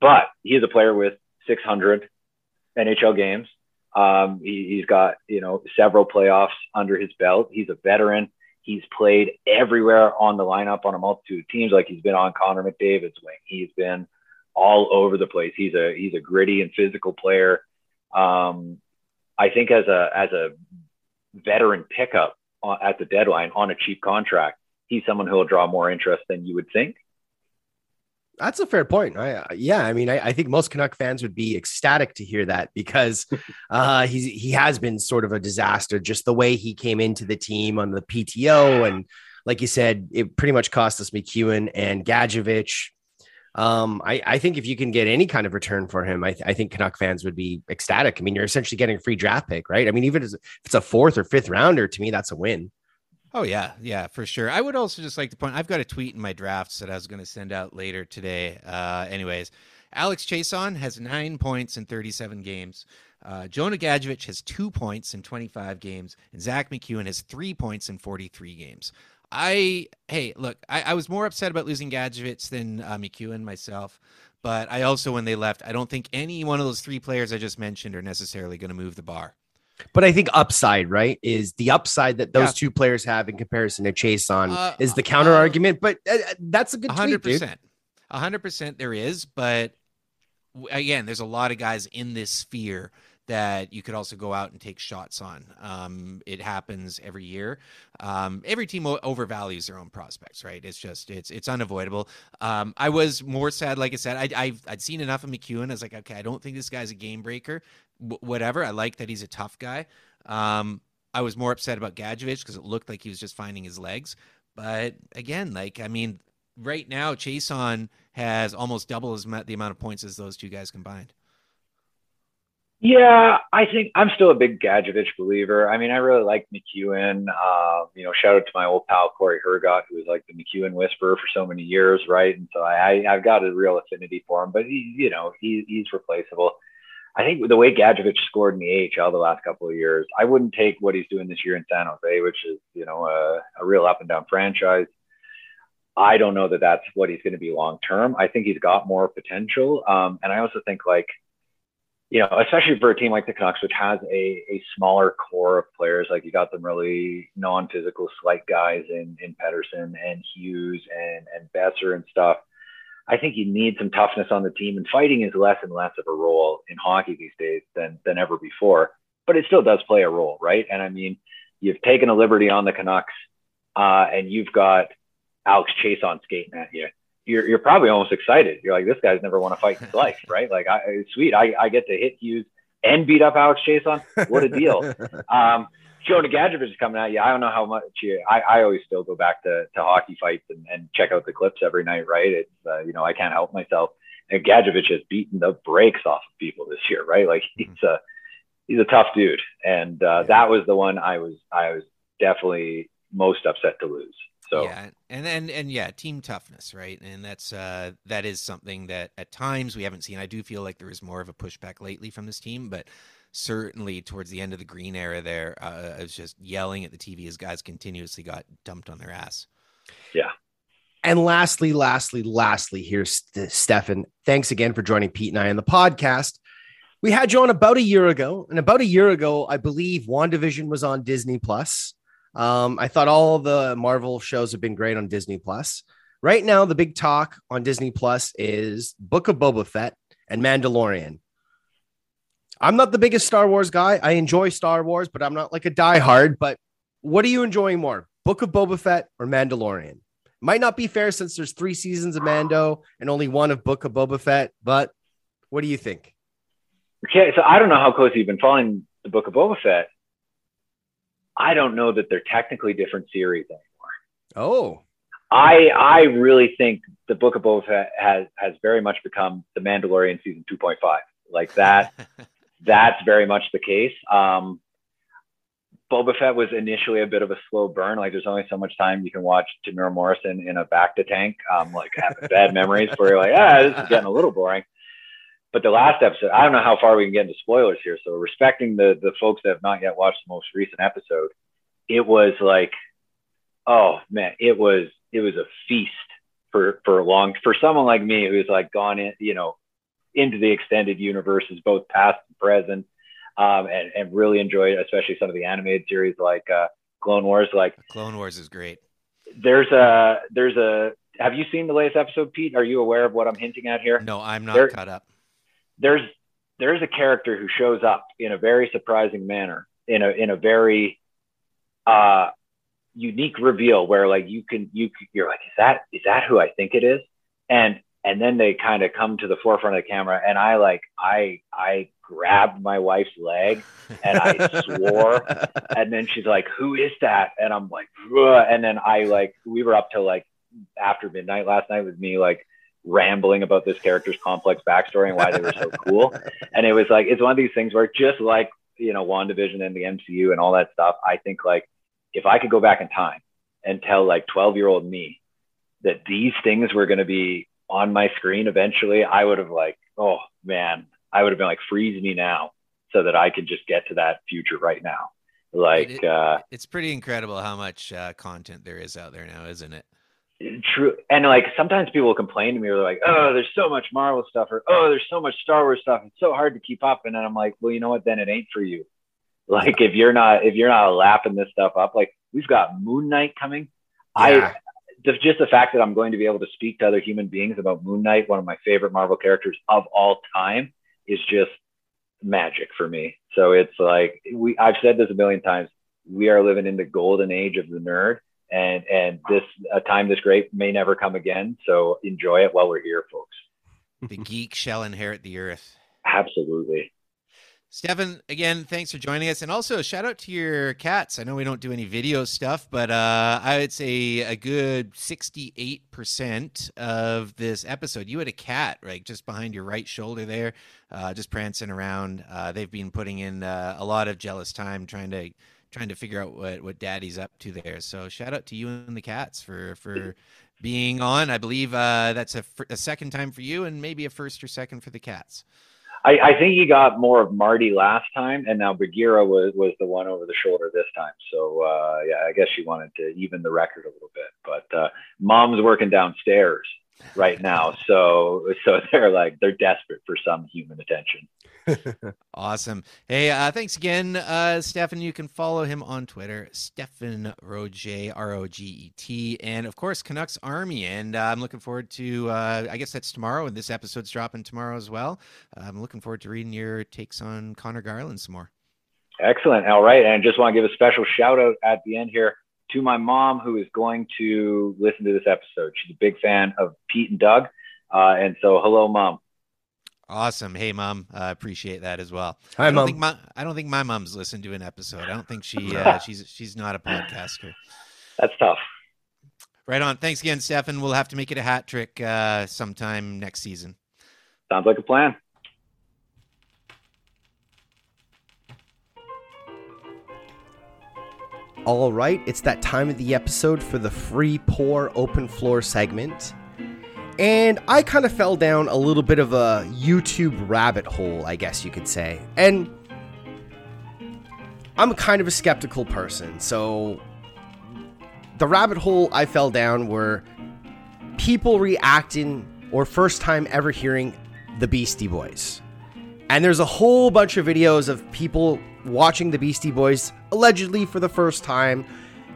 but he's a player with 600 NHL games. Um, he, he's got you know several playoffs under his belt. He's a veteran. He's played everywhere on the lineup on a multitude of teams. Like he's been on Connor McDavid's wing. He's been all over the place. He's a he's a gritty and physical player. Um, I think as a as a veteran pickup at the deadline on a cheap contract, he's someone who will draw more interest than you would think. That's a fair point. I, yeah, I mean, I, I, think most Canuck fans would be ecstatic to hear that because *laughs* uh, he's he has been sort of a disaster. Just the way he came into the team on the PTO, and like you said, it pretty much cost us MacEwen and Gadjovich. Um, I, I think if you can get any kind of return for him, I, th- I think Canuck fans would be ecstatic. I mean, you're essentially getting a free draft pick, right? I mean, even if it's a fourth or fifth rounder, to me, that's a win. Oh yeah, yeah, for sure. I would also just like to point. I've got a tweet in my drafts that I was going to send out later today. Uh, anyways, Alex Chiasson has nine points in 37 games. Uh, Jonah Gadjovich has two points in 25 games, and Zack MacEwen has three points in 43 games. I hey, look, I, I was more upset about losing Gadjovich than uh, MacEwen myself, but I also, when they left, I don't think any one of those three players I just mentioned are necessarily going to move the bar. But I think upside, right, is the upside that those yeah. two players have in comparison to Chiasson uh, is the counter uh, argument. But uh, that's a good 100%. hundred percent, hundred percent. There is, but again, there's a lot of guys in this sphere that you could also go out and take shots on. Um, it happens every year. Um, every team overvalues their own prospects, right? It's just it's it's unavoidable. Um, I was more sad, like I said, I, I've I'd seen enough of MacEwen. I was like, okay, I don't think this guy's a game breaker. W- whatever. I like that he's a tough guy. Um, I was more upset about Gadjovich because it looked like he was just finding his legs. But again, like I mean, right now, Chiasson has almost double as the amount of points as those two guys combined. Yeah, I think I'm still a big Gadjovich believer. I mean, I really like MacEwen. Uh, you know, shout out to my old pal Corey Hergott, who was like the MacEwen whisperer for so many years, right? And so I, I've got a real affinity for him. But he, you know, he, he's replaceable. I think the way Gadjovich scored in the AHL the last couple of years, I wouldn't take what he's doing this year in San Jose, which is you know a, a real up and down franchise. I don't know that that's what he's going to be long term. I think he's got more potential, um, and I also think like you know, especially for a team like the Canucks, which has a, a smaller core of players, like you got them really non-physical, slight guys in in Pettersson and Hughes and and Boeser and stuff. I think you need some toughness on the team, and fighting is less and less of a role in hockey these days than than ever before. But it still does play a role, right? And I mean, you've taken a liberty on the Canucks, uh, and you've got Alex Chiasson skating at you you're, you're probably almost excited. You're like, this guy's never won a fight in his life, *laughs* right? Like, I, sweet. I, I get to hit Hughes and beat up Alex Chiasson. What a deal. *laughs* um, Jonah Gadjovich is coming at you. I don't know how much you, I, I always still go back to, to hockey fights and, and check out the clips every night, right? It's, uh, you know, I can't help myself. And Gadjovich has beaten the brakes off of people this year, right? Like he's a, he's a tough dude. And uh, that was the one I was, I was definitely most upset to lose. So yeah, and and and yeah, team toughness, right? And that's uh, that is something that at times we haven't seen. I do feel like there is more of a pushback lately from this team, but certainly towards the end of the green era, there uh, I was just yelling at the TV as guys continuously got dumped on their ass. Yeah. And lastly, lastly, lastly, here's Stefan. Thanks again for joining Pete and I on the podcast. We had you on about a year ago, and about a year ago, I believe WandaVision was on Disney Plus. Um, I thought all the Marvel shows have been great on Disney Plus. Right now, the big talk on Disney Plus is Book of Boba Fett and Mandalorian. I'm not the biggest Star Wars guy. I enjoy Star Wars, but I'm not like a diehard. But what are you enjoying more, Book of Boba Fett or Mandalorian? Might not be fair since there's three seasons of Mando and only one of Book of Boba Fett, but what do you think? Okay, so I don't know how close you've been following the Book of Boba Fett. I don't know that they're technically different series anymore. Oh, I I really think the Book of Boba Fett has has very much become the Mandalorian season 2.5. Like that, *laughs* that's very much the case. Um, Boba Fett was initially a bit of a slow burn. Like there's only so much time you can watch Temuera Morrison in a bacta tank. Um, like having bad memories where you're like, ah, this is getting a little boring. But the last episode, I don't know how far we can get into spoilers here. So respecting the the folks that have not yet watched the most recent episode, it was like, oh man, it was it was a feast for for a long for someone like me who's like gone in, you know, into the extended universes, both past and present, um, and and really enjoyed, especially some of the animated series like uh, Clone Wars. Like Clone Wars is great. There's a there's a. Have you seen the latest episode, Pete? Are you aware of what I'm hinting at here? No, I'm not there, caught up there's there's a character who shows up in a very surprising manner in a in a very uh unique reveal where like you can you you're like is that is that who I think it is? And and then they kind of come to the forefront of the camera and I like I I grabbed my wife's leg and I *laughs* swore. And then she's like who is that? And I'm like Ugh. and then I like we were up till like after midnight last night with me like rambling about this character's complex backstory and why they were so cool. And it was like it's one of these things where just like you know WandaVision and the MCU and all that stuff, I think like if I could go back in time and tell like 12 year old me that these things were going to be on my screen eventually, I would have like, oh man, I would have been like, freeze me now so that I could just get to that future right now. Like, it, uh, it's pretty incredible how much uh, content there is out there now, isn't it? True and like sometimes people will complain to me where they're like oh there's so much marvel stuff or oh there's so much star wars stuff it's so hard to keep up and then i'm like well you know what then it ain't for you *laughs* like if you're not if you're not lapping this stuff up like we've got moon knight coming yeah. i just the fact that I'm going to be able to speak to other human beings about Moon Knight, one of my favorite Marvel characters of all time, is just magic for me. So it's like we I've said this a million times. We are living in the golden age of the nerd, and and this a time this great may never come again. So enjoy it while we're here, folks. The geek shall inherit the earth. Absolutely. Stefan, again, thanks for joining us. And also, shout out to your cats. I know we don't do any video stuff, but uh, I would say a good 68% of this episode, you had a cat, right, just behind your right shoulder there, uh, just prancing around. Uh, they've been putting in uh, a lot of jealous time trying to trying to figure out what, what daddy's up to there. So shout out to you and the cats for, for being on. I believe uh, that's a, a second time for you and maybe a first or second for the cats. I, I, think he got more of Marty last time, and now Bagheera was was the one over the shoulder this time. So uh, yeah, I guess she wanted to even the record a little bit. But uh, mom's working downstairs right now, so so *laughs* they're like they're desperate for some human attention. *laughs* awesome. Hey, uh, thanks again, uh, Stefan. You can follow him on Twitter, Stefan Roget, R O G E T, and of course Canucks Army. And uh, I'm looking forward to. Uh, I guess that's tomorrow, and this episode's dropping tomorrow as well. I'm looking forward to reading your takes on Conor Garland some more. Excellent. All right, and just want to give a special shout out at the end here to my mom, who is going to listen to this episode. She's a big fan of Pete and Doug, uh, and so hello, mom. Awesome. Hey, mom. I uh, appreciate that as well. Hi, I mom. Think my, I don't think my mom's listened to an episode. I don't think she uh, *laughs* she's she's not a podcaster. That's tough. Right on. Thanks again, Stefan. We'll have to make it a hat trick uh, sometime next season. Sounds like a plan. All right, it's that time of the episode for the free pour open floor segment. And I kind of fell down a little bit of a YouTube rabbit hole, I guess you could say. And I'm kind of a skeptical person, so the rabbit hole I fell down were people reacting or first time ever hearing the Beastie Boys. And there's a whole bunch of videos of people watching the Beastie Boys allegedly for the first time,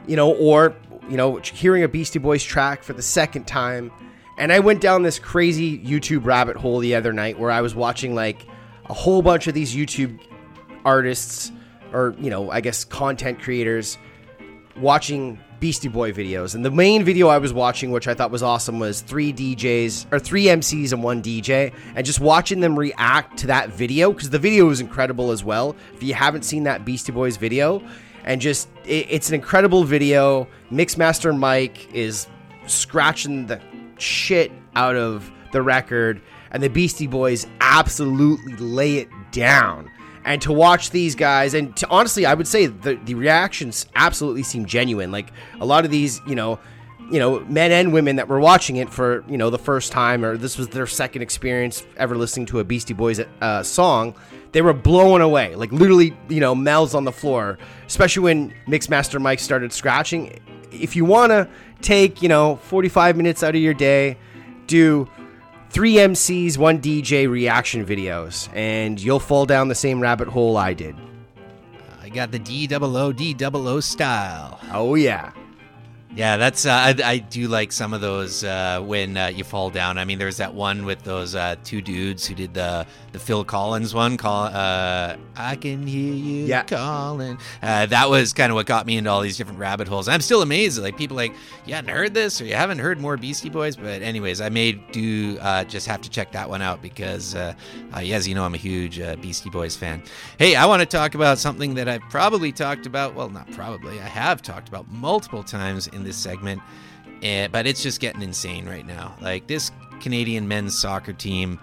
you know, or, you know, hearing a Beastie Boys track for the second time. And I went down this crazy YouTube rabbit hole the other night where I was watching like a whole bunch of these YouTube artists or, you know, I guess content creators watching Beastie Boy videos. And the main video I was watching, which I thought was awesome, was three DJs or three MCs and one DJ, and just watching them react to that video because the video is incredible as well. If you haven't seen that Beastie Boys video, and just it, it's an incredible video. Mixmaster Mike is scratching the shit out of the record, and the Beastie Boys absolutely lay it down. And to watch these guys, and to, honestly, I would say the the reactions absolutely seem genuine. Like a lot of these, you know, you know, men and women that were watching it for you know the first time, or this was their second experience ever listening to a Beastie Boys uh, song, they were blown away. Like literally, you know, mel's on the floor. Especially when Mixmaster Mike started scratching. If you want to take, you know, 45 minutes out of your day, do three MCs, one DJ reaction videos, and you'll fall down the same rabbit hole I did. I got the D double O D double O style. Oh yeah. Yeah, that's uh, I, I do like some of those uh, when uh, you fall down. I mean, there's that one with those uh, two dudes who did the the Phil Collins one. Call uh, I can hear you yeah. calling. Uh, that was kind of what got me into all these different rabbit holes. I'm still amazed. Like people like you hadn't heard this or you haven't heard more Beastie Boys. But anyways, I may do just have to check that one out because uh as you know, I'm a huge Beastie Boys fan. Hey, I want to talk about something that I've probably talked about. Well, not probably. I have talked about multiple times in this segment, eh, but it's just getting insane right now. Like this Canadian men's soccer team,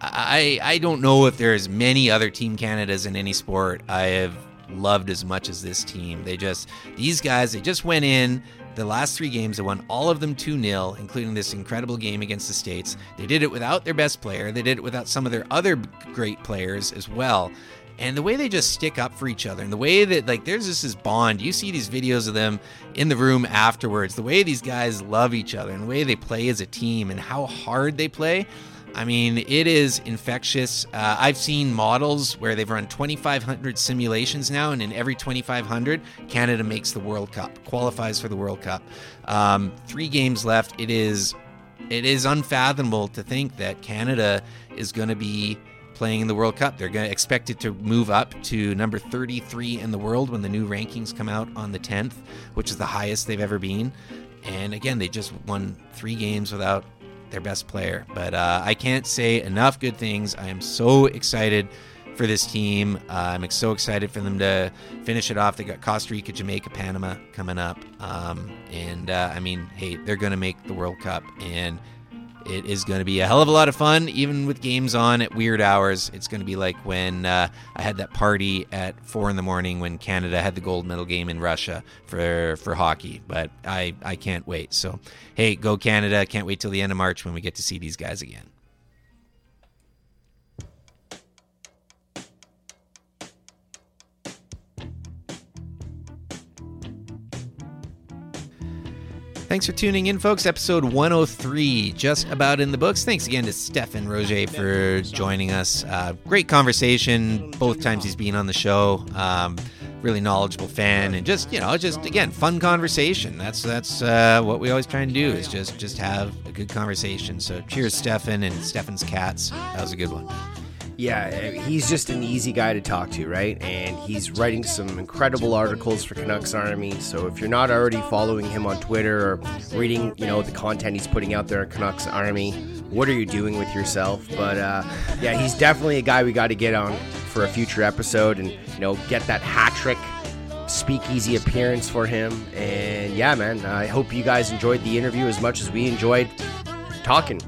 I I don't know if there's many other Team Canadas in any sport I have loved as much as this team. They just these guys they just went in the last three games, they won all of them 2 0, including this incredible game against the States. They did it without their best player, they did it without some of their other great players as well and the way they just stick up for each other and the way that like there's just this bond you see these videos of them in the room afterwards the way these guys love each other and the way they play as a team and how hard they play I mean, it is infectious. Uh, I've seen models where they've run 2,500 simulations now, and in every 2,500, Canada makes the World Cup, qualifies for the World Cup. Um, three games left. It is, it is unfathomable to think that Canada is going to be playing in the World Cup. They're going to expect it to move up to number 33 in the world when the new rankings come out on the 10th, which is the highest they've ever been. And again, they just won three games without their best player. But uh, I can't say enough good things. I am so excited for this team. Uh, I'm so excited for them to finish it off. They got Costa Rica, Jamaica, Panama coming up. Um, and uh, I mean, hey, they're going to make the World Cup. And it is going to be a hell of a lot of fun, even with games on at weird hours. It's going to be like when uh, I had that party at four in the morning when Canada had the gold medal game in Russia for for hockey. But I I can't wait. So hey, go Canada! Can't wait till the end of March when we get to see these guys again. Thanks for tuning in, folks. Episode 103, just about in the books. Thanks again to Stefan Roget for joining us. Uh, great conversation both times he's been on the show. Um, really knowledgeable fan, and just you know, just again, fun conversation. That's that's uh, what we always try and do is just just have a good conversation. So cheers, Stefan and Stefan's cats. That was a good one. Yeah, he's just an easy guy to talk to, right? And he's writing some incredible articles for Canucks Army. So if you're not already following him on Twitter or reading, you know, the content he's putting out there on Canucks Army, what are you doing with yourself? But uh, yeah, he's definitely a guy we got to get on for a future episode and you know get that hat trick speakeasy appearance for him. And yeah, man, I hope you guys enjoyed the interview as much as we enjoyed talking.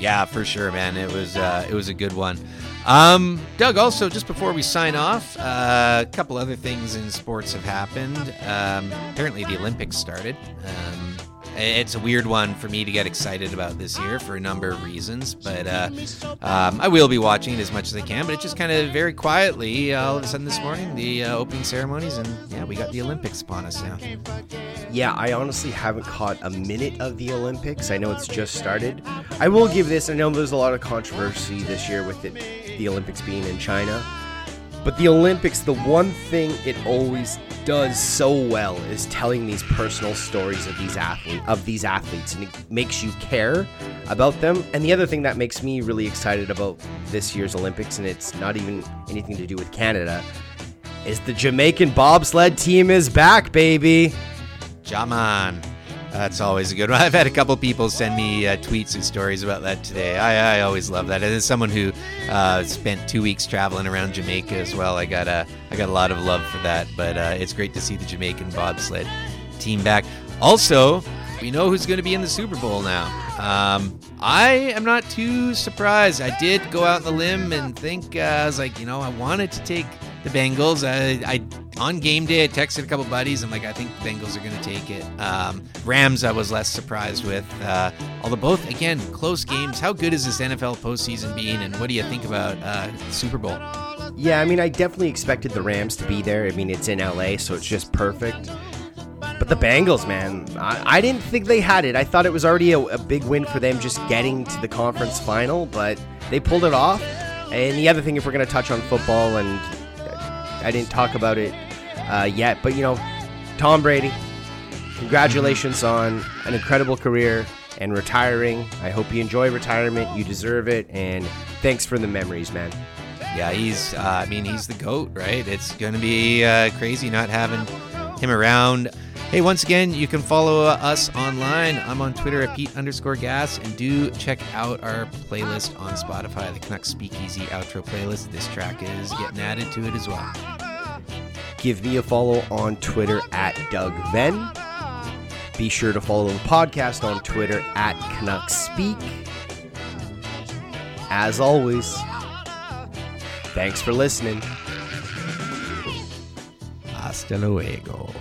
Yeah, for sure, man. It was uh, it was a good one. Um, Doug, also just before we sign off, uh, a couple other things in sports have happened. Um, apparently, the Olympics started. Um, it's a weird one for me to get excited about this year for a number of reasons, but uh, um, I will be watching it as much as I can. But it just kind of very quietly, uh, all of a sudden this morning, the uh, opening ceremonies, and yeah, we got the Olympics upon us now. Yeah, I honestly haven't caught a minute of the Olympics. I know it's just started. I will give this. I know there's a lot of controversy this year with it, the Olympics being in China. But the Olympics, the one thing it always does so well is telling these personal stories of these athletes of these athletes and it makes you care about them. And the other thing that makes me really excited about this year's Olympics and it's not even anything to do with Canada is the Jamaican bobsled team is back, baby. Jaman. That's always a good one. *laughs* I've had a couple people send me uh, tweets and stories about that today. I, I always love that. And as someone who uh, spent two weeks traveling around Jamaica as well, I got a I got a lot of love for that. But uh, it's great to see the Jamaican bobsled team back. Also, we know who's going to be in the Super Bowl now. Um, I am not too surprised. I did go out on the limb and think uh, I was like, you know, I wanted to take the Bengals. I, I on game day, I texted a couple buddies. I'm like, I think the Bengals are going to take it. Um, Rams, I was less surprised with. Uh, although both, again, close games. How good is this NFL postseason being, and what do you think about uh, Super Bowl? Yeah, I mean, I definitely expected the Rams to be there. I mean, it's in LA, so it's just perfect. But the Bengals, man, I, I didn't think they had it. I thought it was already a, a big win for them just getting to the conference final, but they pulled it off. And the other thing, if we're going to touch on football, and I didn't talk about it uh, yet. But you know, Tom Brady, congratulations on an incredible career and retiring. I hope you enjoy retirement. You deserve it, and thanks for the memories, man. Yeah, he's. Uh, I mean, he's the goat, right? It's to be uh, crazy not having him around. Hey, once again, you can follow us online. I'm on Twitter at Pete underscore gas, and do check out our playlist on Spotify, the Canucks Speakeasy outro playlist. This track is getting added to it as well. Give me a follow on Twitter at Doug Venn. Be sure to follow the podcast on Twitter at Canucks Speak. As always, thanks for listening. Hasta luego.